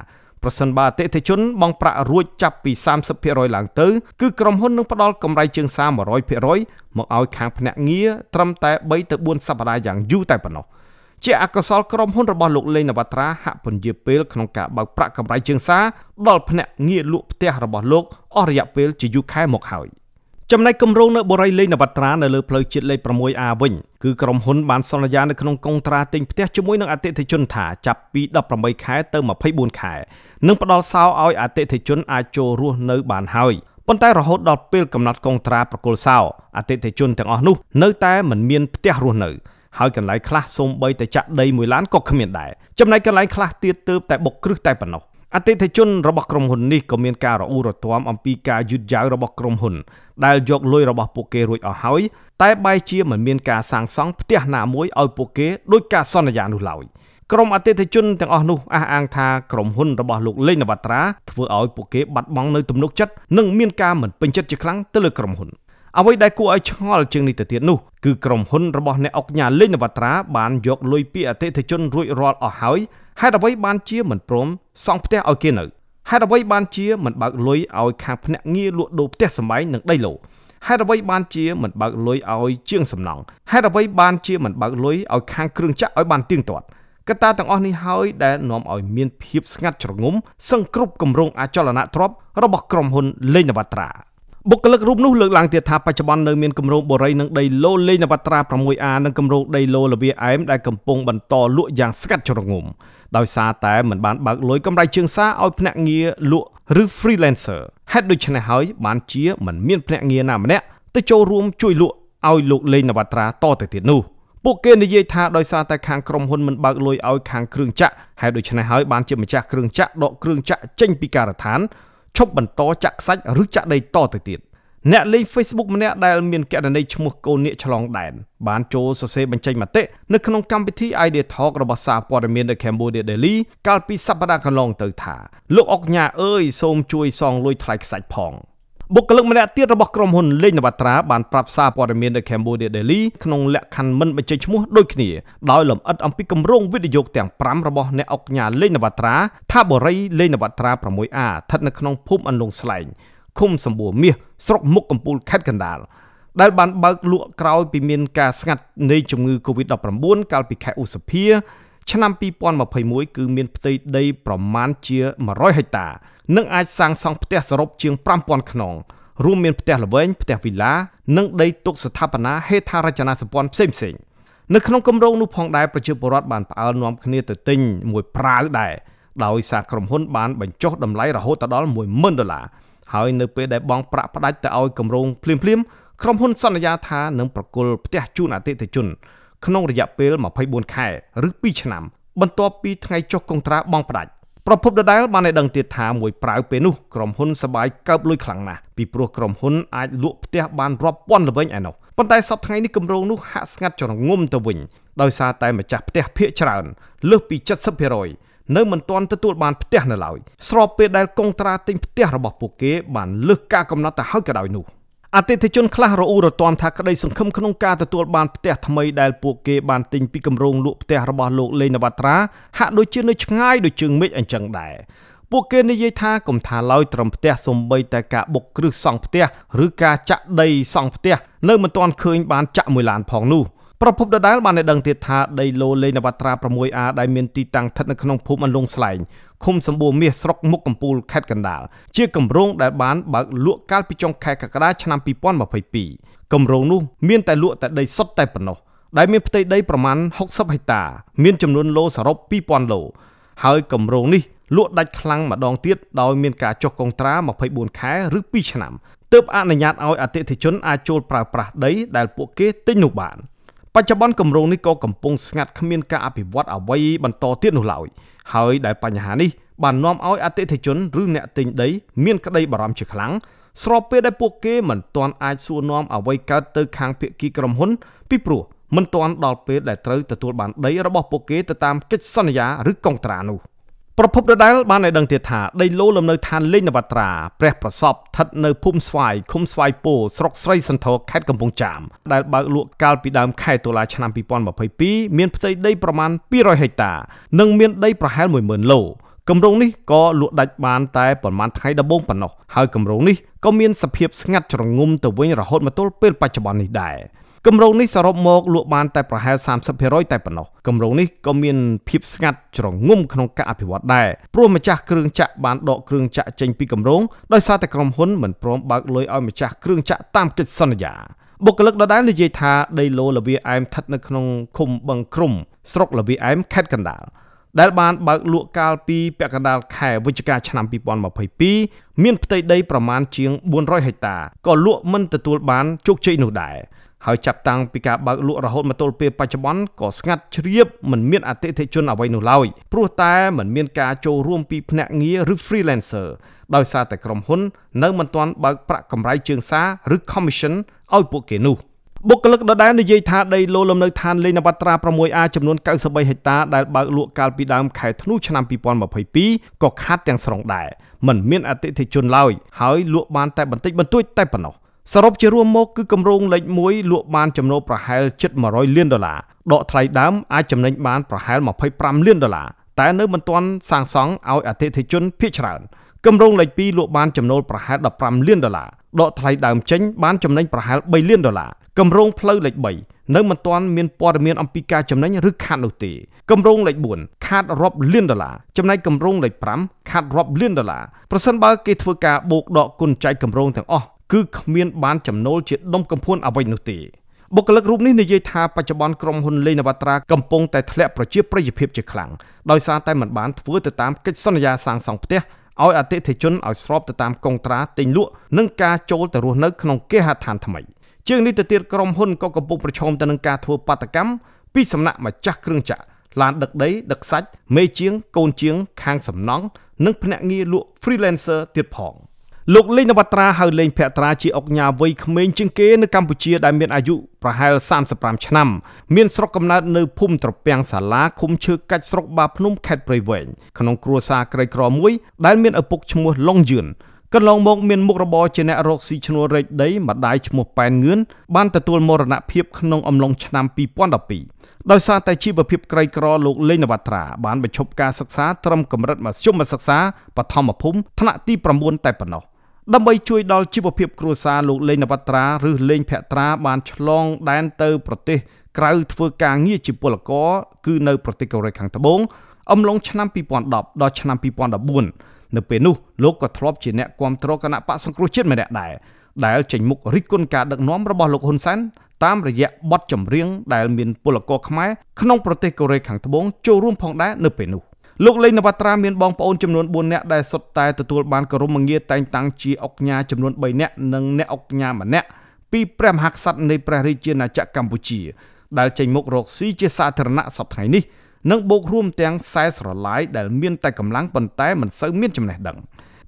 ប្រសិនបើអតិថិជនបង់ប្រាក់រួចចាប់ពី30%ឡើងទៅគឺក្រុមហ៊ុននឹងផ្ដល់កម្រៃជើងសារ100%មកឲ្យខាងភ្នាក់ងារត្រឹមតែ3ទៅ4សប្តាហ៍យ៉ាងយូរតែប៉ុណ្ណោះជាអកុសលក្រុមហ៊ុនរបស់លោកលេងនវត្រាហាក់ពន្យាពេលក្នុងការបើកប្រាក់កម្រៃជើងសារដល់ភ្នាក់ងារលក់ផ្ទះរបស់លោកអស់រយៈពេលជាយូរខែមកហើយ ចំណែកគម្រោងនៅបូរីលេងនវត្រានៅលើផ្លូវជាតិលេខ 6A វិញគឺក្រុមហ៊ុនបានសន្យានៅក្នុងកុងត្រាទិញផ្ទះជាមួយនឹងអតិថិជនថាចាប់ពី18ខែទៅ24ខែនិងផ្ដល់សោឲ្យអតិថិជនអាចចូលរស់នៅបានហើយប៉ុន្តែរហូតដល់ពេលកំណត់កុងត្រាប្រគល់សោអតិថិជនទាំងអស់នោះនៅតែមិនមានផ្ទះរស់នៅហើយកន្លែងខ្លះសូម្បីតែចាក់ដីមួយឡានក៏គ្មានដែរចំណែកកន្លែងខ្លះទៀតទើបតែបុកគ្រឹះតែប៉ុណ្ណោះ អតិថិជនរបស់ក្រុមហ៊ុននេះក៏មានការរអ៊ូរទាំអំពីការយឺតយ៉ាវរបស់ក្រុមហ៊ុន ដែលយកលុយរបស់ពួកគេរួចអស់ហើយតែបែរជាមិនមានការសាងសង់ផ្ទះណាមួយឲ្យពួកគេដោយការសន្យានោះឡើយក្រុមអតិថិជនទាំងអស់នោះអះអាងថាក្រុមហ៊ុនរបស់លោកលេងនវត្រាធ្វើឲ្យពួកគេបាត់បង់នៅទំនុកចិត្តនិងមានការមិនពេញចិត្តជាខ្លាំងទៅលើក្រុមហ៊ុន អ្វីដែលគួរឲ្យឆ្ងល់ជាងនេះទៅទៀតនោះគឺក្រុមហ៊ុនរបស់អ្នកអុកញ៉ាលេងនវត្រាបានយកលុយពីអតិថិជនរួចរាល់អស់ហើយហេតុអ្វីបានជាមិនព្រមសង់ផ្ទះឲ្យគេនៅហេតុអ្វីបានជាមិនបើកលុយឲ្យខាងភ្នាក់ងារលក់ដូរផ្ទះសម្បែងនិងដីឡូហេតុអ្វីបានជាមិនបើកលុយឲ្យជាងសំណង់ហេតុអ្វីបានជាមិនបើកលុយឲ្យខាងគ្រឿងចក្រឲ្យបានទៀងទាត់កត្តាទាំងអស់នេះហើយដែលនាំឲ្យមានភាពស្ងាត់ជ្រងំសង្គ្រប់គម្រោងអចលនទ្រព្យរបស់ក្រុមហ៊ុនលេងនវត្រា បុគ្គលិករូបនោះលើកឡើងទៀតថាបច្ចុប្បន្ននៅមានគម្រោងបូរីនិងដីឡូលេងនវត្រា 6A និងគម្រោងដីឡូលវាអែមដែលកំពុងបន្តលក់យ៉ាងស្កាត់ជ្រងំដោយសារតែមិនបានបើកលុយកម្រៃជើងសារឲ្យភ្នាក់ងារលក់ឬ freelancer ហេតុដូច្នេះហើយបានជាមិនមានភ្នាក់ងារណាម្នាក់ទៅចូលរួមជួយលក់ឲ្យលោកលេងនវត្រាតទៅទៀតនោះពួកគេនិយាយថាដោយសារតែខាងក្រុមហ៊ុនមិនបើកលុយឲ្យខាងគ្រឿងចក្រហើយដូច្នេះហើយបានជាម្ចាស់គ្រឿងចក្រដកគ្រឿងចក្រចេញពីការដ្ឋាន ឈប់បន្តចាក់ខ្សាច់ឬចាក់ដីតទៅទៀតអ្នកលេង Facebook ម្នាក់ដែលមានករណីឈ្មោះកូននាគឆ្លងដែនបានចូលសរសេរបញ្ចេញមតិនៅក្នុងកម្មវិធី Idea Talk របស់សារព័ត៌មាននៅ Cambodia Daily កាលពីសប្តាហ៍កន្លងទៅថាលោកអុកញ៉ាអើយសូមជួយសងលុយថ្លៃខ្សាច់ផង បុគ្គលិកម្នាក់ទៀតរបស់ក្រុមហ៊ុនលេងនវត្រាបានប្រាប់សារព័ត៌មាននៅ Cambodia Daily ក្នុងលក្ខខណ្ឌមិនបញ្ចេញឈ្មោះដូចគ្នាដោយលម្អិតអំពីគម្រោងវិទ្យុទាំង5របស់អ្នកអុកញ៉ាលេងនវត្រាថាបរិយលេងនវត្រា 6A ស្ថិតនៅក្នុងភូមិអន្លង់ស្លែងឃុំសម្បួរមាសស្រុកមុខកំពូលខេត្តកណ្ដាលដែលបានបើកលក់ក្រោយពីមានការស្ងាត់នៃជំងឺ Covid-19 កាលពីខែឧសភាឆ្នាំ2021គឺមានផ្ទៃដីប្រមាណជា100ហិកតា និងអាចសាងសង់ផ្ទះសរុបជាង5000ខ្នងរួមមានផ្ទះល្វែងផ្ទះវីឡានិងដីទុកស្ថាបនាហេដ្ឋារចនាសម្ព័ន្ធផ្សេងផ្សេងនៅក្នុងគម្រោងនោះផងដែរប្រជាពលរដ្ឋបានផ្អើលនាំគ្នាទៅទិញមួយប្រាវដែរដោយសារក្រុមហ៊ុនបានបញ្ចុះតម្លៃរហូតដល់10000ដុល្លារហើយនៅពេលដែលបងប្រាក់ផ្ដាច់ទៅឲ្យគម្រោងភ្លាមភ្លាមក្រុមហ៊ុនសន្យាថានឹងប្រគល់ផ្ទះជូនអតិថិជន ក្នុងរយៈពេល24ខែឬ2ឆ្នាំបន្ទាប់ពីថ្ងៃចុះកុងត្រាបងផ្ដាច់ ប្រពន្ធដដែលបានឲ្យដឹងទៀតថាមួយប្រាវពេលនោះក្រុមហ៊ុនសបាយកើបលុយខ្លាំងណាស់ពីព្រោះក្រុមហ៊ុនអាចលក់ផ្ទះបានរាប់ពាន់ល្វិញឯនោះប៉ុន្តែសប្តាហ៍ថ្ងៃនេះគម្រោងនោះហាក់ស្ងាត់ចរងំទៅវិញដោយសារតែម្ចាស់ផ្ទះភាគច្រើនលើសពី70%នៅមិនទាន់ទទួលបានផ្ទះនៅឡើយស្របពេលដែលកុងត្រាទិញផ្ទះរបស់ពួកគេបានលើសការកំណត់ទៅហើយក៏ដោយនោះ។ អតិថិជនខ្លះរអ៊ូរទាំថាក្តីសង្ឃឹមក្នុងការទទួលបានផ្ទះថ្មីដែលពួកគេបានទិញពីគម្រោងលក់ផ្ទះរបស់លោកលេងនវត្រាហាក់ដូចជានៅឆ្ងាយដូចជើងមេឃអញ្ចឹងដែរពួកគេនិយាយថាកុំថាឡើយត្រឹមផ្ទះសំបីតែការបុកគ្រឹះសង់ផ្ទះឬការចាក់ដីសង់ផ្ទះនៅមិនទាន់ឃើញបានចាក់មួយឡានផងនោះ ប្រពន្ធដដែលបានដឹងទៀតថាដីឡូលេងនវត្រា 6A ដែលមានទីតាំងស្ថិតនៅក្នុងភូមិអន្លង់ស្លែងឃុំសម្បូរមាសស្រុកមុខកំពូលខេត្តកណ្ដាលជាគម្រោងដែលបានបើកលក់កាលពីចុងខែកក្កដាឆ្នាំ2022គម្រោងនោះមានតែលក់តែដីសុទ្ធតែប៉ុណ្ណោះដែលមានផ្ទៃដីប្រមាណ60ហិកតា មានចំនួនឡូសរុប2000ឡូហើយគម្រោងនេះលក់ដាច់ខ្លាំងម្ដងទៀតដោយមានការចុះកុងត្រា24ខែឬ2ឆ្នាំទើបអនុញ្ញាតឲ្យអតិថិជនអាចចូលប្រើប្រាស់ដីដែលពួកគេទិញនោះបាន បច្ចុប្បន្នគម្រោងនេះក៏កំពុងស្ងាត់គ្មានការអភិវឌ្ឍអ្វីបន្តទៀតនោះឡើយហើយដែលបញ្ហានេះបាននាំឲ្យអតិថិជនឬអ្នកទិញដីមានក្តីបារម្ភជាខ្លាំងស្របពេលដែលពួកគេមិនទាន់អាចសួរនាំអ្វីកើតទៅខាងភាគីក្រុមហ៊ុនពីព្រោះមិនទាន់ដល់ពេលដែលត្រូវទទួលបានដីរបស់ពួកគេទៅតាមកិច្ចសន្យាឬកុងត្រានោះ ប្រពន្ធដដែលបានឲ្យដឹងទៀតថាដីឡូលំនៅឋានលេងនវត្រាព្រះប្រសពស្ថិតនៅភូមិស្វាយឃុំស្វាយពោស្រុកស្រីសន្ធរខេត្តកំពង់ចាមដែលបើកលក់កាលពីដើមខែតុលាឆ្នាំ2022មានផ្ទៃដីប្រមាណ200ហិកតា និងមានដីប្រហែល10000ឡូគម្រោងនេះក៏លក់ដាច់បានតែប្រមាណថ្ងៃដំបូងប៉ុណ្ណោះហើយគម្រោងនេះក៏មានសភាពស្ងាត់ជ្រងំទៅវិញរហូតមកទល់ពេលបច្ចុប្បន្ននេះដែរ គម្រោងនេះសរុបមកលក់បានតែប្រហែល30%តែប៉ុណ្ណោះគម្រោងនេះក៏មានភាពស្ងាត់ជ្រងំក្នុងការអភិវឌ្ឍដែរព្រោះម្ចាស់គ្រឿងចក្របានដកគ្រឿងចក្រចេញពីគម្រោងដោយសារតែក្រុមហ៊ុនមិនព្រមបើកលុយឲ្យម្ចាស់គ្រឿងចក្រតាមកិច្ចសន្យាបុគ្គលិកដដែលនិយាយថាដីឡូលវាអែមស្ថិតនៅក្នុងឃុំបឹងគ្រុំស្រុកលវាអែមខេត្តកណ្ដាលដែលបានបើកលក់កាលពីពាក់កណ្ដាលខែវិច្ឆិកាឆ្នាំ2022មានផ្ទៃដីប្រមាណជាង400ហិកតាក៏លក់មិនទទួលបានជោគជ័យនោះដែរ ហើយចាប់តាំងពីការបើកលក់រហូតមកទល់ពេលបច្ចុប្បន្នក៏ស្ងាត់ជ្រាបមិនមានអតិថិជនអ្វីនោះឡើយព្រោះតែមិនមានការចូលរួមពីភ្នាក់ងារឬ freelancer ដោយសារតែក្រុមហ៊ុន នៅមិនទាន់បើកប្រាក់កម្រៃជើងសារឬ commission ឲ្យពួកគេនោះបុគ្គលិកដដែលនិយាយថាដីឡូលំនៅឋានលេងនវត្រា 6A ចំនួន93ហិកតាដែលបើកលក់កាលពីដើមខែធ្នូឆ្នាំ2022ក៏ខាតទាំងស្រុងដែរមិនមានអតិថិជនឡើយហើយលក់បានតែបន្តិចបន្តួចតែប៉ុណ្ណោះ សរុបជារួមមកគឺគម្រោងលេខ1លក់បានចំណូលប្រហែលជិត100លានដុល្លារដកថ្លៃដើមអាចចំណេញបានប្រហែល25លានដុល្លារតែនៅមិនទាន់សាងសង់ឲ្យអតិថិជនភាគច្រើនគម្រោងលេខ2លក់បានចំណូលប្រហែល15លានដុល្លារដកថ្លៃដើមចេញបានចំណេញប្រហែល3លានដុល្លារគម្រោងផ្លូវលេខ3នៅមិនទាន់មានព័ត៌មានអំពីការចំណេញឬខាតនោះទេគម្រោងលេខ4ខាតរាប់លានដុល្លារចំណែកគម្រោងលេខ5ខាតរាប់លានដុល្លារប្រសិនបើគេធ្វើការបូកដកគុណចែកគម្រោងទាំងអស់ គឺគ្មានបានចំណូលជាដុំកំភួនអ្វីនោះទេបុគ្គលិករូបនេះនិយាយថាបច្ចុប្បន្នក្រុមហ៊ុនលេងនវត្រាកំពុងតែធ្លាក់ប្រជាប្រិយភាពជាខ្លាំងដោយសារតែមិនបានធ្វើទៅតាមកិច្ចសន្យាសាងសង់ផ្ទះឲ្យអតិថិជនឲ្យស្របទៅតាមកុងត្រាទិញលក់និងការចូលទៅរស់នៅក្នុងគេហដ្ឋានថ្មីជាងនេះទៅទៀតក្រុមហ៊ុនក៏កំពុងប្រឈមទៅនឹងការធ្វើបាតកម្មពីសំណាក់ម្ចាស់គ្រឿងចក្រឡានដឹកដីដឹកសាច់មេជាងកូនជាងខាងសំណង់និងភ្នាក់ងារលក់ freelancer ទៀតផង។ លោកលេងនវត្រាហៅលេងភក្ត្រាជាអុកញ៉ាវ័យក្មេងជាងគេនៅកម្ពុជាដែលមានអាយុប្រហែល35ឆ្នាំមានស្រុកកំណើតនៅភូមិត្រពាំងសាឡាឃុំឈើកាច់ស្រុកបាភ្នំខេត្តព្រៃវែងក្នុងគ្រួសារក្រីក្រមួយដែលមានឪពុកឈ្មោះឡុងយឿនកន្លងមកមានមុខរបរជាអ្នករកស៊ីឈ្នួលរែកដីម្ដាយឈ្មោះប៉ែនងឿនបានទទួលមរណភាពក្នុងអំឡុងឆ្នាំ2012ដោយសារតែជីវភាពក្រីក្រលោកលេងនវត្រាបានបញ្ឈប់ការសិក្សាត្រឹមកម្រិតមធ្យមសិក្សាបឋមភូមិថ្នាក់ទី9តែប៉ុណ្ណោះ ដើម្បីជួយដល់ជីវភាពគ្រួសារលោកលេងនវត្រាឬលេងភក្ត្រាបានឆ្លងដែនទៅប្រទេសក្រៅធ្វើការងារជាពលករគឺនៅប្រទេសកូរ៉េខាងត្បូងអំឡុងឆ្នាំ2010ដល់ឆ្នាំ2014នៅពេលនោះលោកក៏ធ្លាប់ជាអ្នកគ្រប់គ្រងគណៈបកសង្គ្រោះជាតិម្នាក់ដែរដែលចេញមុខរិះគន់ការដឹកនាំរបស់លោកហ៊ុនសែនតាមរយៈបទចម្រៀងដែលមានពលករខ្មែរក្នុងប្រទេសកូរ៉េខាងត្បូងចូលរួមផងដែរនៅពេលនោះ លោកលេងនវត្រាមានបងប្អូនចំនួន4នាក់ដែលសុទ្ធតែទទួលបានគោរមងារតែងតាំងជាអុកញ៉ាចំនួន3នាក់និងអ្នកអុកញ៉ាម្នាក់ពីព្រះមហាក្សត្រនៃព្រះរាជាណាចក្រកម្ពុជា ដែលចេញមុខរកស៊ីជាសាធារណៈសប្តាហ៍នេះនិងបូករួមទាំងខ្សែស្រឡាយដែលមានតែកម្លាំងប៉ុន្តែមិនសូវមានចំណេះដឹង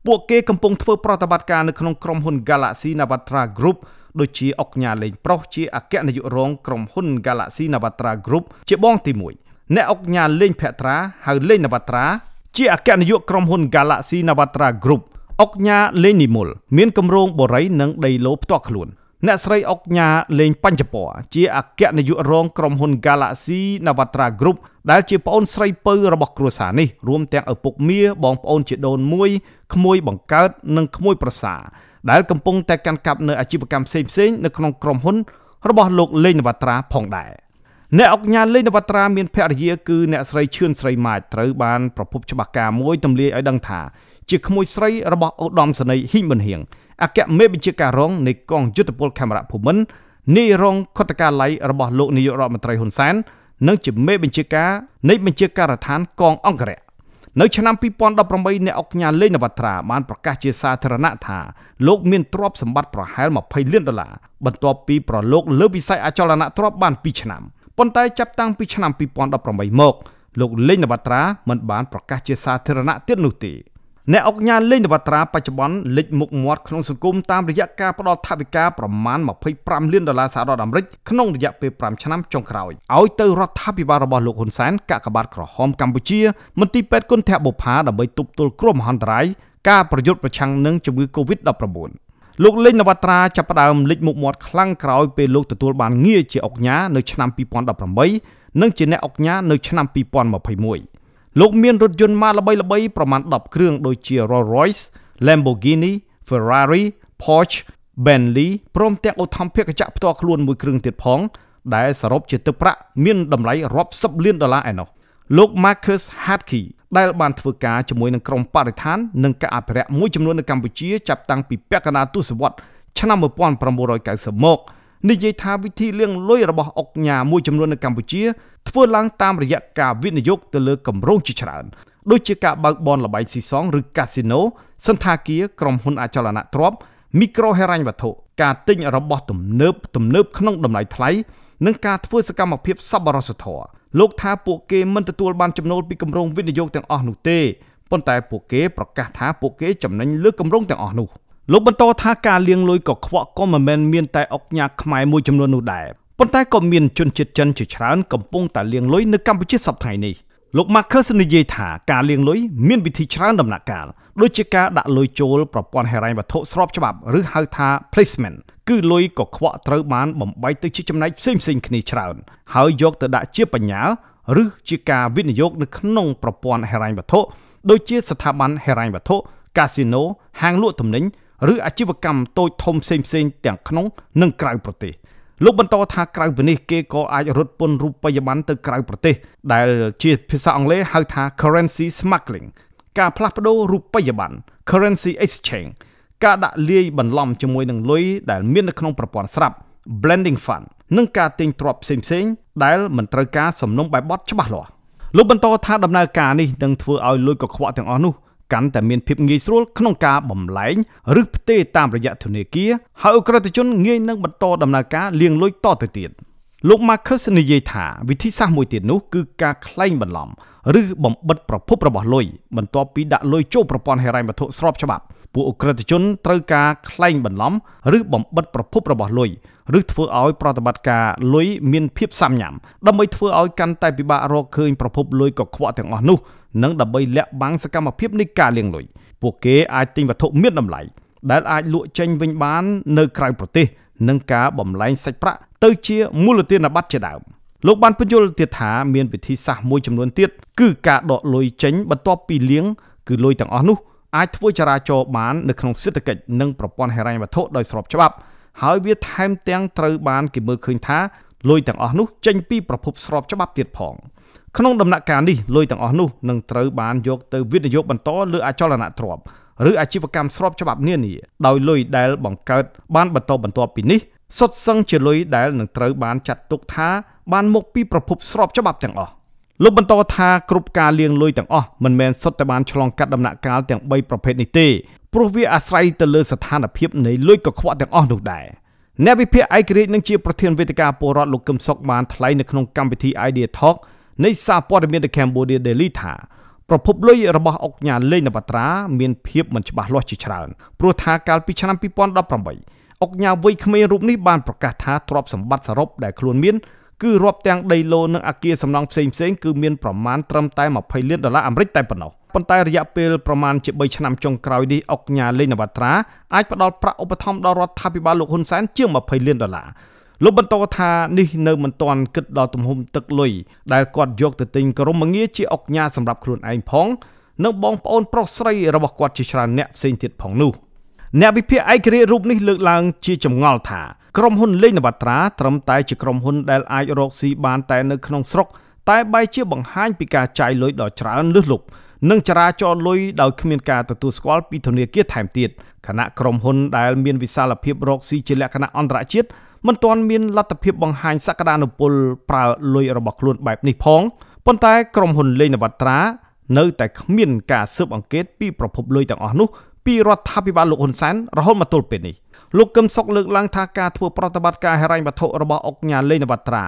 ពួកគេកំពុងធ្វើប្រតិបត្តិការនៅក្នុងក្រុមហ៊ុន Galaxy Navatra Group ដូចជាអុកញ៉ាលេងប្រុសជាអគ្គនាយករងក្រុមហ៊ុន Galaxy Navatra Group ជាបងទី1 អ្នកអុកញ៉ាលេងភត្រាហៅលេងនវត្រាជាអគ្គនាយកក្រុមហ៊ុន Galaxy Navatra Group អុកញ៉ាលេងនិមលមានគម្រោងបូរីនិងដីឡូផ្ទាល់ខ្លួនអ្នកស្រីអុកញ៉ាលេងបញ្ចពរជាអគ្គនាយករងក្រុមហ៊ុន Galaxy Navatra Group ដែលជាប្អូនស្រីពៅរបស់គ្រួសារនេះរួមទាំងឪពុកមាបងប្អូនជាដូនមួយក្មួយបង្កើតនិងក្មួយប្រសាដែលកំពុងតែកាន់កាប់នៅអាជីវកម្មផ្សេងៗនៅក្នុងក្រុមហ៊ុនរបស់លោកលេងនវត្រាផងដែរ អ្នកអុកញ៉ាលេងនវត្រាមានភរិយាគឺអ្នកស្រីឈឿនស្រីម៉ាចត្រូវបានប្រពន្ធច្បាស់ការមួយទម្លាយឲ្យដឹងថាជាក្មួយស្រីរបស់ឧត្តមសេនីយ៍ហ៊ីងប៊ុនហៀងអគ្គមេបញ្ជាការរងនៃកងយុទ្ធពលខេមរៈភូមិន្ទនាយរងខុទ្ទកាល័យរបស់លោកនាយករដ្ឋមន្ត្រីហ៊ុនសែននិងជាមេបញ្ជាការនៃបញ្ជាការដ្ឋានកងអង្គរៈនៅឆ្នាំ2018អ្នកអុកញ៉ាលេងនវត្រាបានប្រកាសជាសាធារណៈថាលោកមានទ្រព្យសម្បត្តិប្រហែល20លានដុល្លារបន្ទាប់ពីប្រឡូកលើវិស័យអចលនទ្រព្យបាន2ឆ្នាំ ប៉ុន្តែចាប់តាំងពីឆ្នាំ2018មកលោកលេងនវត្រាមិនបានប្រកាសជាសាធារណៈទៀតនោះទេអ្នកអុកញ៉ាលេងនវត្រាបច្ចុប្បន្នលេចមុខមាត់ក្នុងសង្គមតាមរយៈការផ្ដល់ថវិកាប្រមាណ25លានដុល្លារសហរដ្ឋអាមេរិកក្នុងរយៈពេល5ឆ្នាំចុងក្រោយឲ្យទៅរដ្ឋាភិបាលរបស់លោកហ៊ុនសែនកាកបាទក្រហមកម្ពុជាមន្ទីរពេទ្យគុណធបុផាដើម្បីទប់ទល់គ្រោះមហន្តរាយការប្រយុទ្ធប្រឆាំងនឹងជំងឺ Covid-19 លោកលេងនវត្រាចាប់ផ្ដើមលេចមុខមាត់ខ្លាំងក្រោយពេលលោកទទួលបានងារជាអុកញ៉ានៅឆ្នាំ2018និងជាអ្នកអុកញ៉ានៅឆ្នាំ2021លោកមានរថយន្តម៉ាល្បីៗប្រមាណ10គ្រឿងដូចជា Rolls-Royce, Lamborghini, Ferrari, Porsche, Bentley ព្រមទាំងឧទ្ធម្ភាគចក្រផ្ទាល់ខ្លួនមួយគ្រឿងទៀតផង ដែលសរុបជាទឹកប្រាក់មានតម្លៃរាប់សិបលានដុល្លារឯណោះលោក Marcus Hatke ដែលបានធ្វើការជាមួយនឹងក្រុមបរិស្ថាននិងការអភិរក្សមួយចំនួននៅកម្ពុជាចាប់តាំងពីពាក់កណ្ដាលទសវត្សរ៍ឆ្នាំ1990មកនិយាយថាវិធីលាងលុយរបស់អុកញ៉ាមួយចំនួននៅកម្ពុជាធ្វើឡើងតាមរយៈការវិនិយោគទៅលើគម្រោងជាច្រើនដូចជាការបើកបនលបែងស៊ីសងឬកាស៊ីណូសន្តាគារក្រុមហ៊ុនអចលនទ្រព្យមីក្រូហិរញ្ញវត្ថុការទិញរបស់ទំនើបទំនើបក្នុងតម្លៃថ្លៃនិងការធ្វើសកម្មភាពសប្បុរសធម៌ លោកថាពួកគេមិនទទួលបានចំណូលពីគម្រោងវិនិយោគទាំងអស់នោះទេប៉ុន្តែពួកគេប្រកាសថាពួកគេចំណេញលើគម្រោងទាំងអស់នោះលោកបន្តថាការលាងលុយកខ្វក់ក៏មិនមែនមានតែអុកញ៉ាខ្មែរមួយចំនួននោះដែរប៉ុន្តែក៏មានជនជាតិចិនជាច្រើនកំពុងតែលាងលុយនៅកម្ពុជាសប្តាហ៍នេះ លោក Marcus និយាយថាការលាងលុយមានវិធីច្រើនដំណាក់កាលដូចជាការដាក់លុយចូលប្រព័ន្ធហិរញ្ញវត្ថុស្របច្បាប់ឬហៅថា placement គឺលុយកខ្វក់ត្រូវបានបំបីទៅជាចំណែកផ្សេងផ្សេងគ្នាច្រើនហើយយកទៅដាក់ជាបញ្ញាឬជាការវិនិយោគនៅក្នុងប្រព័ន្ធហិរញ្ញវត្ថុដូចជាស្ថាប័នហិរញ្ញវត្ថុកាស៊ីណូហាងលក់ទំនិញឬអាជីវកម្មតូចធំផ្សេងផ្សេងទាំងក្នុងនិងក្រៅប្រទេស លោកបន្តថាក្រៅពីនេះគេក៏អាចរត់ពន្ធរូបិយប័ណ្ណទៅក្រៅប្រទេសដែលជាភាសាអង់គ្លេសហៅថា currency smuggling ការផ្លាស់ប្ដូររូបិយប័ណ្ណ currency exchange ការដាក់លាយបន្លំជាមួយនឹងលុយដែលមាននៅក្នុងប្រព័ន្ធស្រាប់ blending fund និងការទិញទ្រព្យផ្សេងៗដែលមិនត្រូវការសំណុំបែបបទច្បាស់លាស់លោកបន្តថាដំណើរការនេះនឹងធ្វើឲ្យលុយកខ្វក់ទាំងអស់នោះ កាន់តែមានភាពងាយស្រួលក្នុងការបំលែងឬផ្ទេរតាមរយៈធនាគារហើយអ ுக ្រិតជនងាយនឹងបន្តដំណើរការលាងលុយតទៅទៀតលោក Marcus និយាយថាវិធីសាស្ត្រមួយទៀតនោះគឺការក្លែងបន្លំឬបំបិតប្រភពរបស់លុយបន្ទាប់ពីដាក់លុយចូលប្រព័ន្ធហិរញ្ញវត្ថុស្របច្បាប់ពួកអ ுக ្រិតជនត្រូវការក្លែងបន្លំឬបំបិតប្រភពរបស់លុយ ឬធ្វើឲ្យប្រតិបត្តិការលុយមានភាពសាំញ៉ាំដើម្បីធ្វើឲ្យកាន់តែពិបាករកឃើញប្រភពលុយកខ្វក់ទាំងអស់នោះនិងដើម្បីលាក់បាំងសកម្មភាពនៃការលាងលុយពួកគេអាចទិញវត្ថុមានតម្លៃដែលអាចលក់ចេញវិញបាននៅក្រៅប្រទេសនិងការបំលែងសាច់ប្រាក់ទៅជាមូលធានប័ត្រជាដើមលោកបានបញ្យល់ទៀតថាមានវិធីសាស្ត្រមួយចំនួនទៀតគឺការដកលុយចេញបន្ទាប់ពីលាងគឺលុយទាំងអស់នោះអាចធ្វើចរាចរណ៍បាននៅក្នុងសេដ្ឋកិច្ចនិងប្រព័ន្ធហិរញ្ញវត្ថុដោយស្របច្បាប់ ហើយវាថែមទាំងត្រូវបានគេមើលឃើញថាលុយទាំងអស់នោះចេញពីប្រភពស្របច្បាប់ទៀតផងក្នុងដំណាក់កាលនេះលុយទាំងអស់នោះនឹងត្រូវបានយកទៅវិនិយោគបន្តលើអចលនទ្រព្យឬអាជីវកម្មស្របច្បាប់នានាដោយលុយដែលបង្កើតបានបន្តបន្ទាប់ពីនេះសុទ្ធសឹងជាលុយដែលនឹងត្រូវបានចាត់ទុកថាបានមកពីប្រភពស្របច្បាប់ទាំងអស់លោកបន្តថាគ្រប់ការលាងលុយទាំងអស់មិនមែនសុទ្ធតែបានឆ្លងកាត់ដំណាក់កាលទាំង3ប្រភេទនេះទេ ព្រោះវាអាស្រ័យទៅលើស្ថានភាពនៃលុយកខ្វក់ទាំងអស់នោះដែរអ្នកវិភាគឯករាជ្យនឹងជាប្រធានវេទិកាពលរដ្ឋលោកកឹមសុខបានថ្លែងនៅក្នុងកម្មវិធី Idea Talk នៃសារព័ត៌មាន The Cambodia Daily ថាប្រភពលុយរបស់អុកញ៉ាលេងនបត្រាមានភាពមិនច្បាស់លាស់ជាច្រើនព្រោះថាកាលពីឆ្នាំ2018អុកញ៉ាវ័យក្មេងរូបនេះបានប្រកាសថាទ្រព្យសម្បត្តិសរុបដែលខ្លួនមាន គឺរាប់ទាំងដីឡូនិងអគារសំណង់ផ្សេងៗគឺមានប្រមាណត្រឹមតែ20លានដុល្លារអាមេរិកតែប៉ុណ្ណោះប៉ុន្តែរយៈពេលប្រមាណជា3ឆ្នាំចុងក្រោយនេះអុកញ៉ាលេងនវត្រាអាចផ្ដល់ប្រាក់ឧបត្ថម្ភដល់រដ្ឋាភិបាលលោកហ៊ុនសែនជាង20លានដុល្លារលោកបន្តថានេះនៅមិនទាន់គិតដល់ទំហំទឹកលុយដែលគាត់យកទៅទិញក្រុមងារជាអុកញ៉ាសម្រាប់ខ្លួនឯងផងនិងបងប្អូនប្រុសស្រីរបស់គាត់ជាច្រើនអ្នកផ្សេងទៀតផងនោះអ្នកវិភាគឯករាជ្យរូបនេះលើកឡើងជាចម្ងល់ថា ក្រុមហ៊ុនលេងនវត្រាត្រឹមតែជាក្រុមហ៊ុនដែលអាចរកស៊ីបានតែនៅក្នុងស្រុក តែបែរជាបង្ហាញពីការចាយលុយដ៏ច្រើនលើសលប់និងចរាចរលុយដោយគ្មានការទទួលស្គាល់ពីធនាគារថែមទៀតខណៈក្រុមហ៊ុនដែលមានវិសាលភាពរកស៊ីជាលក្ខណៈអន្តរជាតិមិនទាន់មានលទ្ធភាពបង្ហាញសក្តានុពលប្រើលុយរបស់ខ្លួនបែបនេះផងប៉ុន្តែក្រុមហ៊ុនលេងនវត្រានៅតែគ្មានការស៊ើបអង្កេតពីប្រភពលុយទាំងអស់នោះពីរដ្ឋាភិបាលលោកហ៊ុនសែនរហូតមកទល់ពេលនេះ លោកកឹមសុខលើកឡើងថាការធ្វើប្រតិបត្តិការហិរញ្ញវត្ថុរបស់អង្គការលេងនវត្រា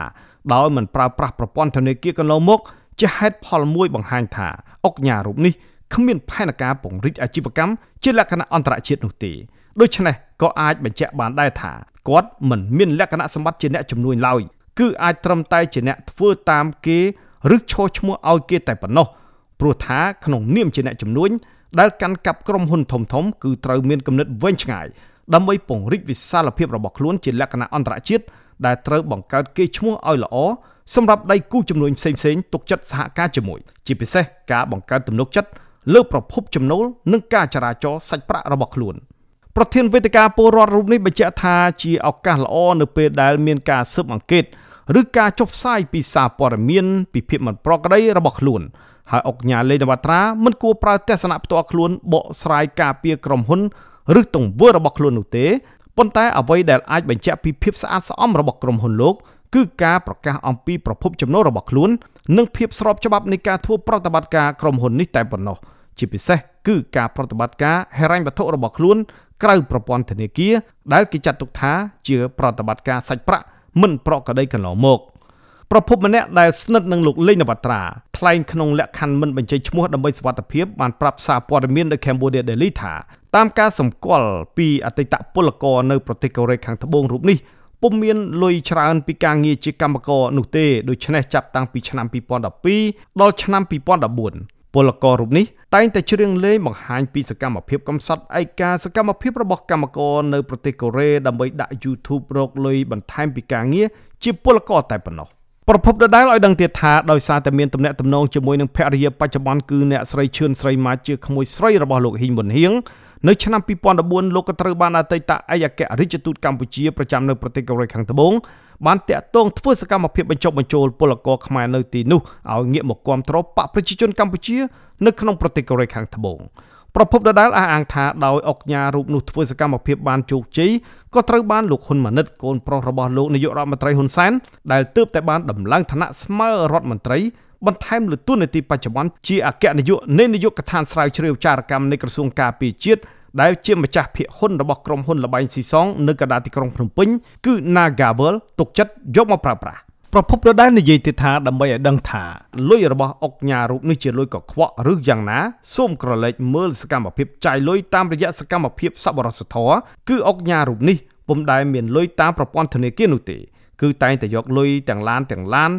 ដោយមិនប្រើប្រាស់ប្រព័ន្ធធនាគារកន្លងមកជាហេតុផលមួយបង្ហាញថាអង្គការរូបនេះគ្មានផែនការពង្រីកអាជីវកម្មជាលក្ខណៈអន្តរជាតិនោះទេដូច្នេះក៏អាចបញ្ជាក់បានដែរថាគាត់មិនមានលក្ខណៈសម្បត្តិជាអ្នកជំនួញឡើយគឺអាចត្រឹមតែជាអ្នកធ្វើតាមគេឬឈរឈ្មោះឲ្យគេតែប៉ុណ្ណោះព្រោះថាក្នុងនាមជាអ្នកជំនួញដែលកាន់កាប់ក្រុមហ៊ុនធំធំគឺត្រូវមានគំនិតវែងឆ្ងាយ ដើម្បីពង្រីកវិសាលភាពរបស់ខ្លួនជាលក្ខណៈអន្តរជាតិដែលត្រូវបង្កើតគេឈ្មោះឲ្យល្អសម្រាប់ដៃគូជំនួញផ្សេងៗទុកចិត្តសហការជាមួយជាពិសេសការបង្កើតទំនុកចិត្តលើប្រភពចំណូលនិងការចរាចរសាច់ប្រាក់របស់ខ្លួនប្រធានវេទិកាពលរដ្ឋរូបនេះបញ្ជាក់ថាជាឱកាសល្អនៅពេលដែលមានការស៊ើបអង្កេតឬការចុះផ្សាយពីសារព័ត៌មានពីភាពមិនប្រក្រតីរបស់ខ្លួនហើយអង្គការលេនវត្រាមិនគួរប្រើទស្សនៈផ្ទាល់ខ្លួនបកស្រាយការពារក្រុមហ៊ុន ឬទង្វើរបស់ខ្លួននោះទេប៉ុន្តែអ្វីដែលអាចបញ្ជាក់ពីភាពស្អាតស្អំរបស់ក្រុមហ៊ុនលោកគឺការប្រកាសអំពីប្រភពចំណូលរបស់ខ្លួន និងភាពស្របច្បាប់នៃការធ្វើប្រតិបត្តិការក្រុមហ៊ុននេះតែប៉ុណ្ណោះជាពិសេសគឺការប្រតិបត្តិការហិរញ្ញវត្ថុរបស់ខ្លួនក្រៅប្រព័ន្ធធនាគារដែលគេចាត់ទុកថាជាប្រតិបត្តិការសាច់ប្រាក់មិនប្រក្រតីកន្លងមកប្រពន្ធម្នាក់ដែលស្និទ្ធនឹងលោកលេងនវត្រាថ្លែងក្នុងលក្ខខណ្ឌមិនបញ្ចេញឈ្មោះដើម្បីសុវត្ថិភាពបានប្រាប់សារព័ត៌មាននៅ Cambodia Daily ថា តាមការសម្គាល់ពីអតីតពលករនៅប្រទេសកូរ៉េខាងត្បូងរូបនេះពុំមានលុយច្រើនពីការងារជាកម្មករនោះទេដូច្នេះចាប់តាំងពីឆ្នាំ2012ដល់ឆ្នាំ2014ពលកររូបនេះតែងតែច្រៀងលេងបង្ហាញពីសកម្មភាពកំសត់ឯកាសកម្មភាពរបស់កម្មករនៅប្រទេសកូរ៉េដើម្បីដាក់ YouTube រកលុយបន្ថែមពីការងារជាពលករតែប៉ុណ្ណោះប្រពន្ធដដែលឲ្យដឹងទៀតថាដោយសារតែមានទំនាក់ទំនងជាមួយនឹងភរិយាបច្ចុប្បន្នគឺអ្នកស្រីឈឿនស្រីម៉ាជាក្មួយស្រីរបស់លោកហ៊ីងប៊ុនហៀង នៅឆ្នាំ2014លោកក៏ត្រូវបានអតីតឯកអគ្គរដ្ឋទូតកម្ពុជាប្រចាំនៅប្រទេសកូរ៉េខាងត្បូងបានតាក់ទងធ្វើសកម្មភាពបញ្ចុះបញ្ចូលពលករខ្មែរនៅទីនោះឲ្យងាកមកគ្រប់គ្រងបកប្រជាជនកម្ពុជានៅក្នុងប្រទេសកូរ៉េខាងត្បូងប្រពន្ធដដែលអះអាងថាដោយអុកញ៉ារូបនោះធ្វើសកម្មភាពបានជោគជ័យក៏ត្រូវបានលោកហ៊ុនម៉ាណិតកូនប្រុសរបស់លោកនាយករដ្ឋមន្ត្រីហ៊ុនសែនដែលទើបតែបានដំឡើងឋានៈស្មើរដ្ឋមន្ត្រី បន្ថែមលើតួនាទីបច្ចុប្បន្នជាអគ្គនាយកនៃនាយកដ្ឋានស្រាវជ្រាវចារកម្មនៃក្រសួងការពារជាតិដែលជាម្ចាស់ភាគហ៊ុនរបស់ក្រុមហ៊ុនលបែងស៊ីសងនៅកណ្ដាលទីក្រុងភ្នំពេញគឺ Nagavel ទុកចិត្តយកមកប្រើប្រាស់ប្រពន្ធដដែលនិយាយទៀតថាដើម្បីឲ្យដឹងថាលុយរបស់អុកញ៉ារូបនេះជាលុយកខ្វក់ឬយ៉ាងណាសូមក្រឡេកមើលសកម្មភាពចាយលុយតាមរយៈសកម្មភាពសប្បុរសធម៌គឺអុកញ៉ារូបនេះពុំដែលមានលុយតាមប្រព័ន្ធធនាគារនោះទេគឺតែងតែយកលុយទាំងឡានទាំងឡាន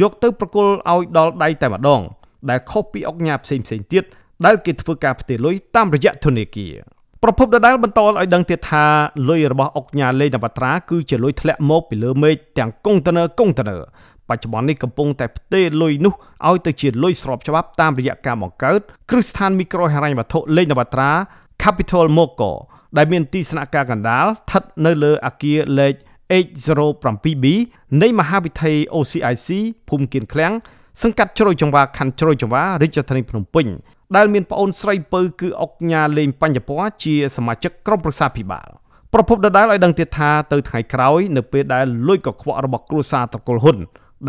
យកទៅប្រគល់ឲ្យដល់ដៃតែម្ដង ដែលខុសពីអុកញ៉ាផ្សេងផ្សេងទៀតដែលគេធ្វើការផ្ទេរលុយតាមរយៈធនាគារប្រពន្ធដដែលបន្តឲ្យដឹងទៀតថាលុយរបស់អុកញ៉ាលេងនវត្រាគឺជាលុយធ្លាក់មកពីលើមេឃទាំងកុងតឺន័រកុងតឺន័របច្ចុប្បន្ននេះកំពុងតែផ្ទេរលុយនោះឲ្យទៅជាលុយស្របច្បាប់តាមរយៈការបង្កើតគ្រឹះស្ថានមីក្រូហិរញ្ញវត្ថុលេងនវត្រា Capital Moko ដែលមានទីស្នាក់ការកណ្ដាលស្ថិតនៅលើអគារលេខ H07B នៃមហាវិថី OCIC ភូមិគៀនឃ្លាំងសង្កាត់ជ្រោយចង្វាខណ្ឌជ្រោយចង្វារាជធានីភ្នំពេញដែលមានប្អូនស្រីពៅគឺអុកញ៉ាលេងបញ្ញពរជាសមាជិកក្រុមប្រឹក្សាភិបាលប្រពន្ធដដែលឲ្យដឹងទៀតថាទៅថ្ងៃក្រោយនៅពេលដែលលុយកខ្វក់របស់គ្រួសារត្រកូលហ៊ុន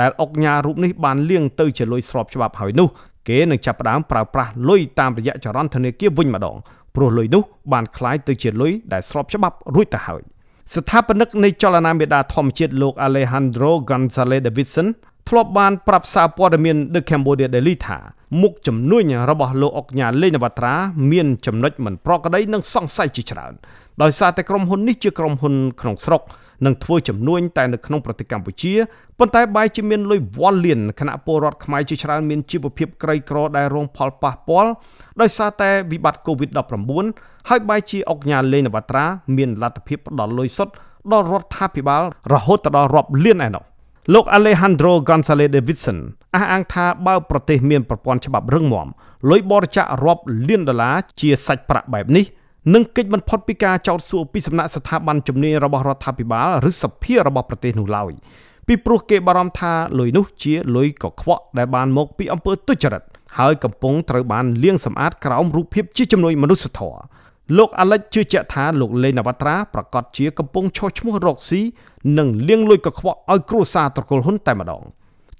ដែលអុកញ៉ារូបនេះបានលៀងទៅជាលុយស្របច្បាប់ហើយនោះគេនឹងចាប់ផ្ដើមប្រើប្រាស់លុយតាមរយៈចរន្តធនាគារវិញម្ដងព្រោះលុយនោះបានคล้ายទៅជាលុយដែលស្របច្បាប់រួចទៅហើយ ស្ថាបនិកនៃចលនាមេដាធម្មជាតិលោក Alejandro Gonzalez Davidson ធ្លាប់បានប្រាប់សារព័ត៌មាន The Cambodia Daily ថាមុខជំនួញរបស់លោកអុកញ៉ាលេងនវត្រាមានចំណុចមិនប្រក្រតីនិងសង្ស័យជាច្រើនដោយសារតែក្រុមហ៊ុននេះជាក្រុមហ៊ុនក្នុងស្រុក នឹងធ្វើចំនួនតែនៅក្នុងប្រទេសកម្ពុជាប៉ុន្តែបែរជាមានលុយវ៉ាន់លានគណៈពលរដ្ឋខ្មែរជាច្រើនមានជីវភាពក្រីក្រដែលរងផលប៉ះពាល់ដោយសារតែវិបត្តិ COVID-19 ហើយបែរជាអុកញ៉ាលេងនវត្រាមានលទ្ធភាពផ្ដល់លុយសុទ្ធដល់រដ្ឋាភិបាលរហូតដល់រាប់លានឯណោះលោក Alejandro Gonzalez Davidson អះអាងថាបើប្រទេសមានប្រព័ន្ធច្បាប់រឹងមាំលុយបរិច្ចាគរាប់លានដុល្លារជាសាច់ប្រាក់បែបនេះ នឹងកិច្ចមិនផុតពីការចោទសួរពីសំណាក់ស្ថាប័នជំនាញរបស់រដ្ឋាភិបាលឬសភារបស់ប្រទេសនោះឡើយពីព្រោះគេបារម្ភថាលុយនោះជាលុយកខ្វក់ដែលបានមកពីអំពើទុច្ចរិតហើយកំពុងត្រូវបានលាងសម្អាតក្រោមរូបភាពជាជំនួយមនុស្សធម៌លោកអាលិចជឿជាក់ថាលោកលេងនវត្រាប្រកាសជាកំពុងឈោះឈ្មោះរកស៊ីនិងលៀងលួយកខ្វក់ឲ្យគ្រួសារត្រកូលហ៊ុនតែម្ដង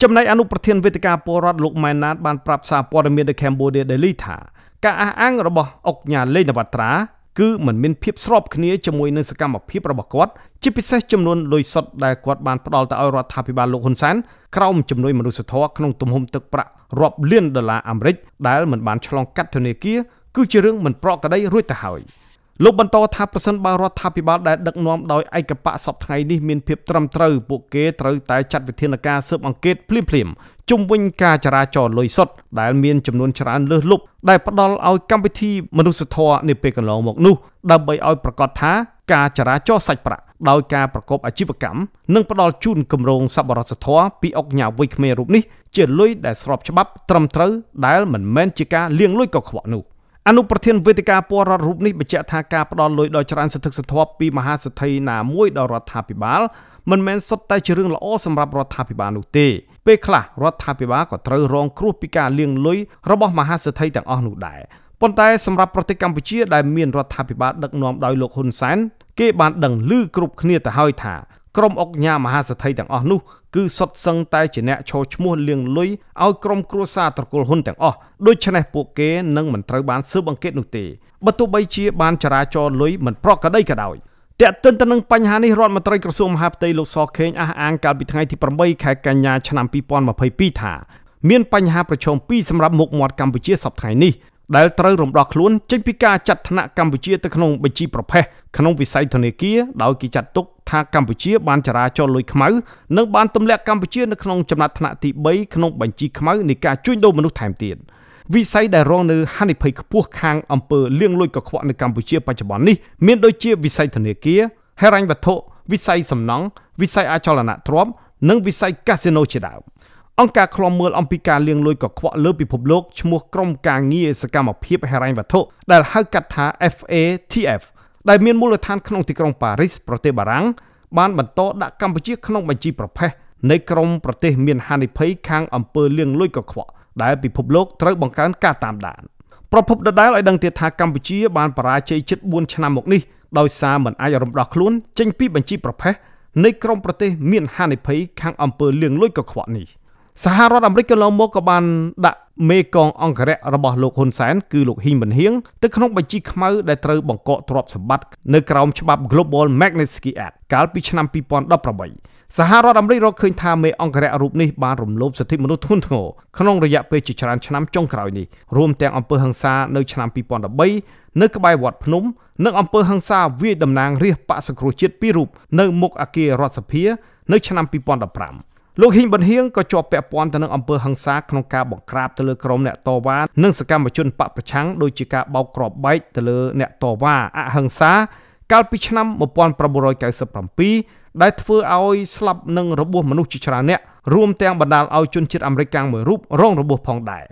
ចំណែកអនុប្រធានវេទិកាពលរដ្ឋលោកម៉ែនណាតបានប្រាប់សារព័ត៌មាននៅ Cambodia Daily ថាការអះអាងរបស់អុកញ៉ាលេងនវត្រា គឺมันមានភាពស្របគ្នាជាមួយនឹងសកម្មភាពរបស់គាត់ជាពិសេសចំនួនលុយសុទ្ធដែលគាត់បានផ្ដល់ទៅឲ្យរដ្ឋាភិបាលលោកហ៊ុនសែនក្រោមជំនួយមនុស្សធម៌ក្នុងទំហំទឹកប្រាក់រាប់លានដុល្លារអាមេរិកដែលមិនបានឆ្លងកាត់ធនាគារគឺជារឿងមិនប្រក្រតីរួចទៅហើយ លោកបន្តថាប្រសិនបើរដ្ឋាភិបាលដែលដឹកនាំដោយឯកបកសពថ្ងៃនេះមានភាពត្រឹមត្រូវពួកគេត្រូវតែចាត់វិធានការស៊ើបអង្កេតភ្លាមៗជុំវិញការចរាចរណ៍លុយសុទ្ធដែលមានចំនួនច្រើនលើសលប់ដែលផ្ដល់ឲ្យកម្មវិធីមនុស្សធម៌នាពេលកន្លងមកនោះដើម្បីឲ្យប្រកាសថាការចរាចរណ៍សាច់ប្រាក់ដោយការប្រកបអាជីវកម្មនិងផ្ដល់ជូនគម្រោងសប្បុរសធម៌ពីអុកញ៉ាវ័យក្មេងរូបនេះជាលុយដែលស្របច្បាប់ត្រឹមត្រូវដែលមិនមែនជាការលាងលុយកខ្វក់នោះ អនុប្រធានវេទិកាពលរដ្ឋរូបនេះបញ្ជាក់ថាការផ្ដល់លុយដល់ច្រើនសន្ធឹកសន្ធាប់ពីមហាសេដ្ឋីណាមួយដល់រដ្ឋាភិបាលមិនមែនសុទ្ធតែជារឿងល្អសម្រាប់រដ្ឋាភិបាលនោះទេពេលខ្លះរដ្ឋាភិបាលក៏ត្រូវរងគ្រោះពីការលាងលុយរបស់មហាសេដ្ឋីទាំងអស់នោះដែរប៉ុន្តែសម្រាប់ប្រទេសកម្ពុជាដែលមានរដ្ឋាភិបាលដឹកនាំដោយលោកហ៊ុនសែនគេបានដឹងឮគ្រប់គ្នាទៅហើយថា ក្រុមអុកញ៉ាមហាសេដ្ឋីទាំងអស់នោះគឺសុទ្ធសឹងតែជាអ្នកឈោឈ្មោះលៀងលុយឲ្យក្រុមគ្រួសារត្រកូលហ៊ុនទាំងអស់ដូច្នេះពួកគេនឹងមិនត្រូវបានស៊ើបអង្កេតនោះទេបើទោះបីជាបានចរាចរលុយមិនប្រក្រតីក៏ដោយតែកតិនទៅនឹងបញ្ហានេះរដ្ឋមន្ត្រីក្រសួងមហាផ្ទៃលោកសខេងអះអាងកាលពីថ្ងៃទី8ខែកញ្ញាឆ្នាំ2022ថាមានបញ្ហាប្រឈមពីរសម្រាប់មុខមាត់កម្ពុជាសប្តាហ៍នេះ ដែលត្រូវរំដោះខ្លួនចេញពីការចាត់ថ្នាក់កម្ពុជាទៅក្នុងបញ្ជីប្រភេទក្នុងវិស័យធនាគារដោយគេចាត់ទុកថាកម្ពុជាបានចរាចរលុយខ្មៅនិងបានទម្លាក់កម្ពុជានៅក្នុងចំណាត់ថ្នាក់ទី3ក្នុងបញ្ជីខ្មៅនៃការជួញដូរមនុស្សថែមទៀតវិស័យដែលរងនៅហានិភ័យខ្ពស់ខាងអំពើលាងលុយកខ្វក់នៅកម្ពុជាបច្ចុប្បន្ននេះមានដូចជាវិស័យធនាគារហិរញ្ញវត្ថុវិស័យសំណង់វិស័យអចលនទ្រព្យនិងវិស័យកាស៊ីណូជាដើម អង្គការឃ្លាំមើលអំពីការលាងលុយកខ្វក់លើពិភពលោកឈ្មោះក្រុមការងារសកម្មភាពហិរញ្ញវត្ថុដែលហៅកាត់ថា FATF ដែលមានមូលដ្ឋានក្នុងទីក្រុងប៉ារីសប្រទេសបារាំងបានបន្តដាក់កម្ពុជាក្នុងបញ្ជីប្រភេទនៃក្រុមប្រទេសមានហានិភ័យខាងអំពើលាងលុយកខ្វក់ដែលពិភពលោកត្រូវបង្កើនការតាមដានប្រពន្ធដដែលឲ្យដឹងទៀតថាកម្ពុជាបានបរាជ័យជិត4ឆ្នាំមកនេះដោយសារមិនអាចរំដោះខ្លួនចេញពីបញ្ជីប្រភេទនៃក្រុមប្រទេសមានហានិភ័យខាងអំពើលាងលុយកខ្វក់នេះ សហរដ្ឋអាមេរិកកន្លងមកក៏បានដាក់មេកងអង្គរៈរបស់លោកហ៊ុនសែនគឺលោកហ៊ីងប៊ុនហៀងទៅក្នុងបញ្ជីខ្មៅដែលត្រូវបង្កកទ្រព្យសម្បត្តិនៅក្រោមច្បាប់ Global Magnitsky Act កាលពីឆ្នាំ2018សហរដ្ឋអាមេរិករកឃើញថាមេអង្គរៈរូបនេះបានរំលោភសិទ្ធិមនុស្សធ្ងន់ធ្ងរក្នុងរយៈពេលជាច្រើនឆ្នាំចុងក្រោយនេះរួមទាំងអំពើហិង្សានៅឆ្នាំ2013នៅក្បែរវត្តភ្នំនិងអំពើហិង្សាវាយតំណាងរាស្ត្របកសង្គ្រោះជាតិពីររូបនៅមុខអគាររដ្ឋសភានៅឆ្នាំ2015 លោកហ៊ីងប៊ុនហៀងក៏ជាប់ពាក់ព័ន្ធទៅនឹងអំពើហិង្សាក្នុងការបង្ក្រាបទៅលើក្រុមអ្នកតវ៉ានិងសកម្មជនបកប្រឆាំងដូចជាការបោកគ្រាប់បែកទៅលើអ្នកតវ៉ាអហិង្សាកាលពីឆ្នាំ1997ដែលធ្វើឲ្យស្លាប់និងរបួសមនុស្សជាច្រើនអ្នករួមទាំងបណ្ដាលឲ្យជនជាតិអាមេរិកកាំងមួយរូបរងរបួសផងដែរ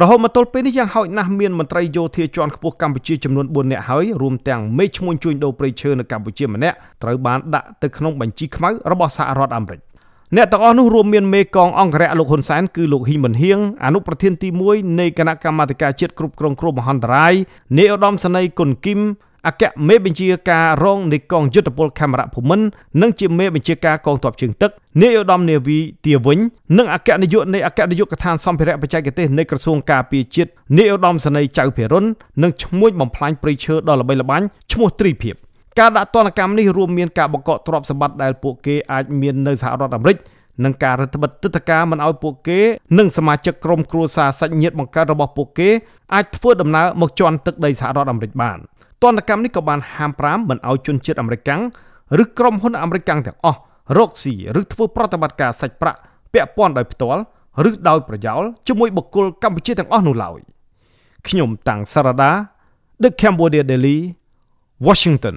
រហូតមកទល់ពេលនេះយ៉ាងហោចណាស់មានមន្ត្រីយោធាជាន់ខ្ពស់កម្ពុជាចំនួន4នាក់ហើយរួមទាំងមេឈ្មោះជួញដូរព្រៃឈើនៅកម្ពុជាម្នាក់ត្រូវបានដាក់ទៅក្នុងបញ្ជីខ្មៅរបស់សហរដ្ឋអាមេរិក អ្នកទាំងអស់នោះរួមមានមេកងអង្គរៈលោកហ៊ុនសែនគឺលោកហ៊ីមិនហៀងអនុប្រធានទី1នៃគណៈកម្មាធិការជាតិគ្រប់គ្រងគ្រោះមហន្តរាយនាយឧត្តមសេនីយ៍គុណគឹមអគ្គមេបញ្ជាការរងនៃកងយុទ្ធពលខេមរៈភូមិន្ទនិងជាមេបញ្ជាការកងទ័ពជើងទឹកនាយឧត្តមនាវីទាវិញនិងអគ្គនាយកនៃអគ្គនាយកដ្ឋានសម្ភារៈបច្ចេកទេសនៃក្រសួងការពារជាតិនាយឧត្តមសេនីយ៍ចៅភិរុននិងឈ្មោះបំផ្លាញព្រៃឈើដ៏ល្បីល្បាញឈ្មោះទ្រីភិប ការដាក់ទណ្ឌកម្មនេះរួមមានការបង្កកទ្រព្យសម្បត្តិដែលពួកគេអាចមាននៅសហរដ្ឋអាមេរិកនិងការរដ្ឋបិទទឹកតការមិនឲ្យពួកគេនិងសមាជិកក្រុមគ្រួសារសាច់ញាតិបង្កើតរបស់ពួកគេអាចធ្វើដំណើរមកជន់ទឹកដីសហរដ្ឋអាមេរិកបានទណ្ឌកម្មនេះក៏បានហាម5មិនឲ្យជនជាតិអាមេរិកឬក្រុមហ៊ុនអាមេរិកទាំងអស់រកស៊ីឬធ្វើប្រតិបត្តិការសាច់ប្រាក់ពាក់ព័ន្ធដោយផ្ទាល់ឬដោយប្រយោលជាមួយបុគ្គលកម្ពុជាទាំងអស់នោះឡើយខ្ញុំតាំងសារ៉ាដា The Cambodia Daily Washington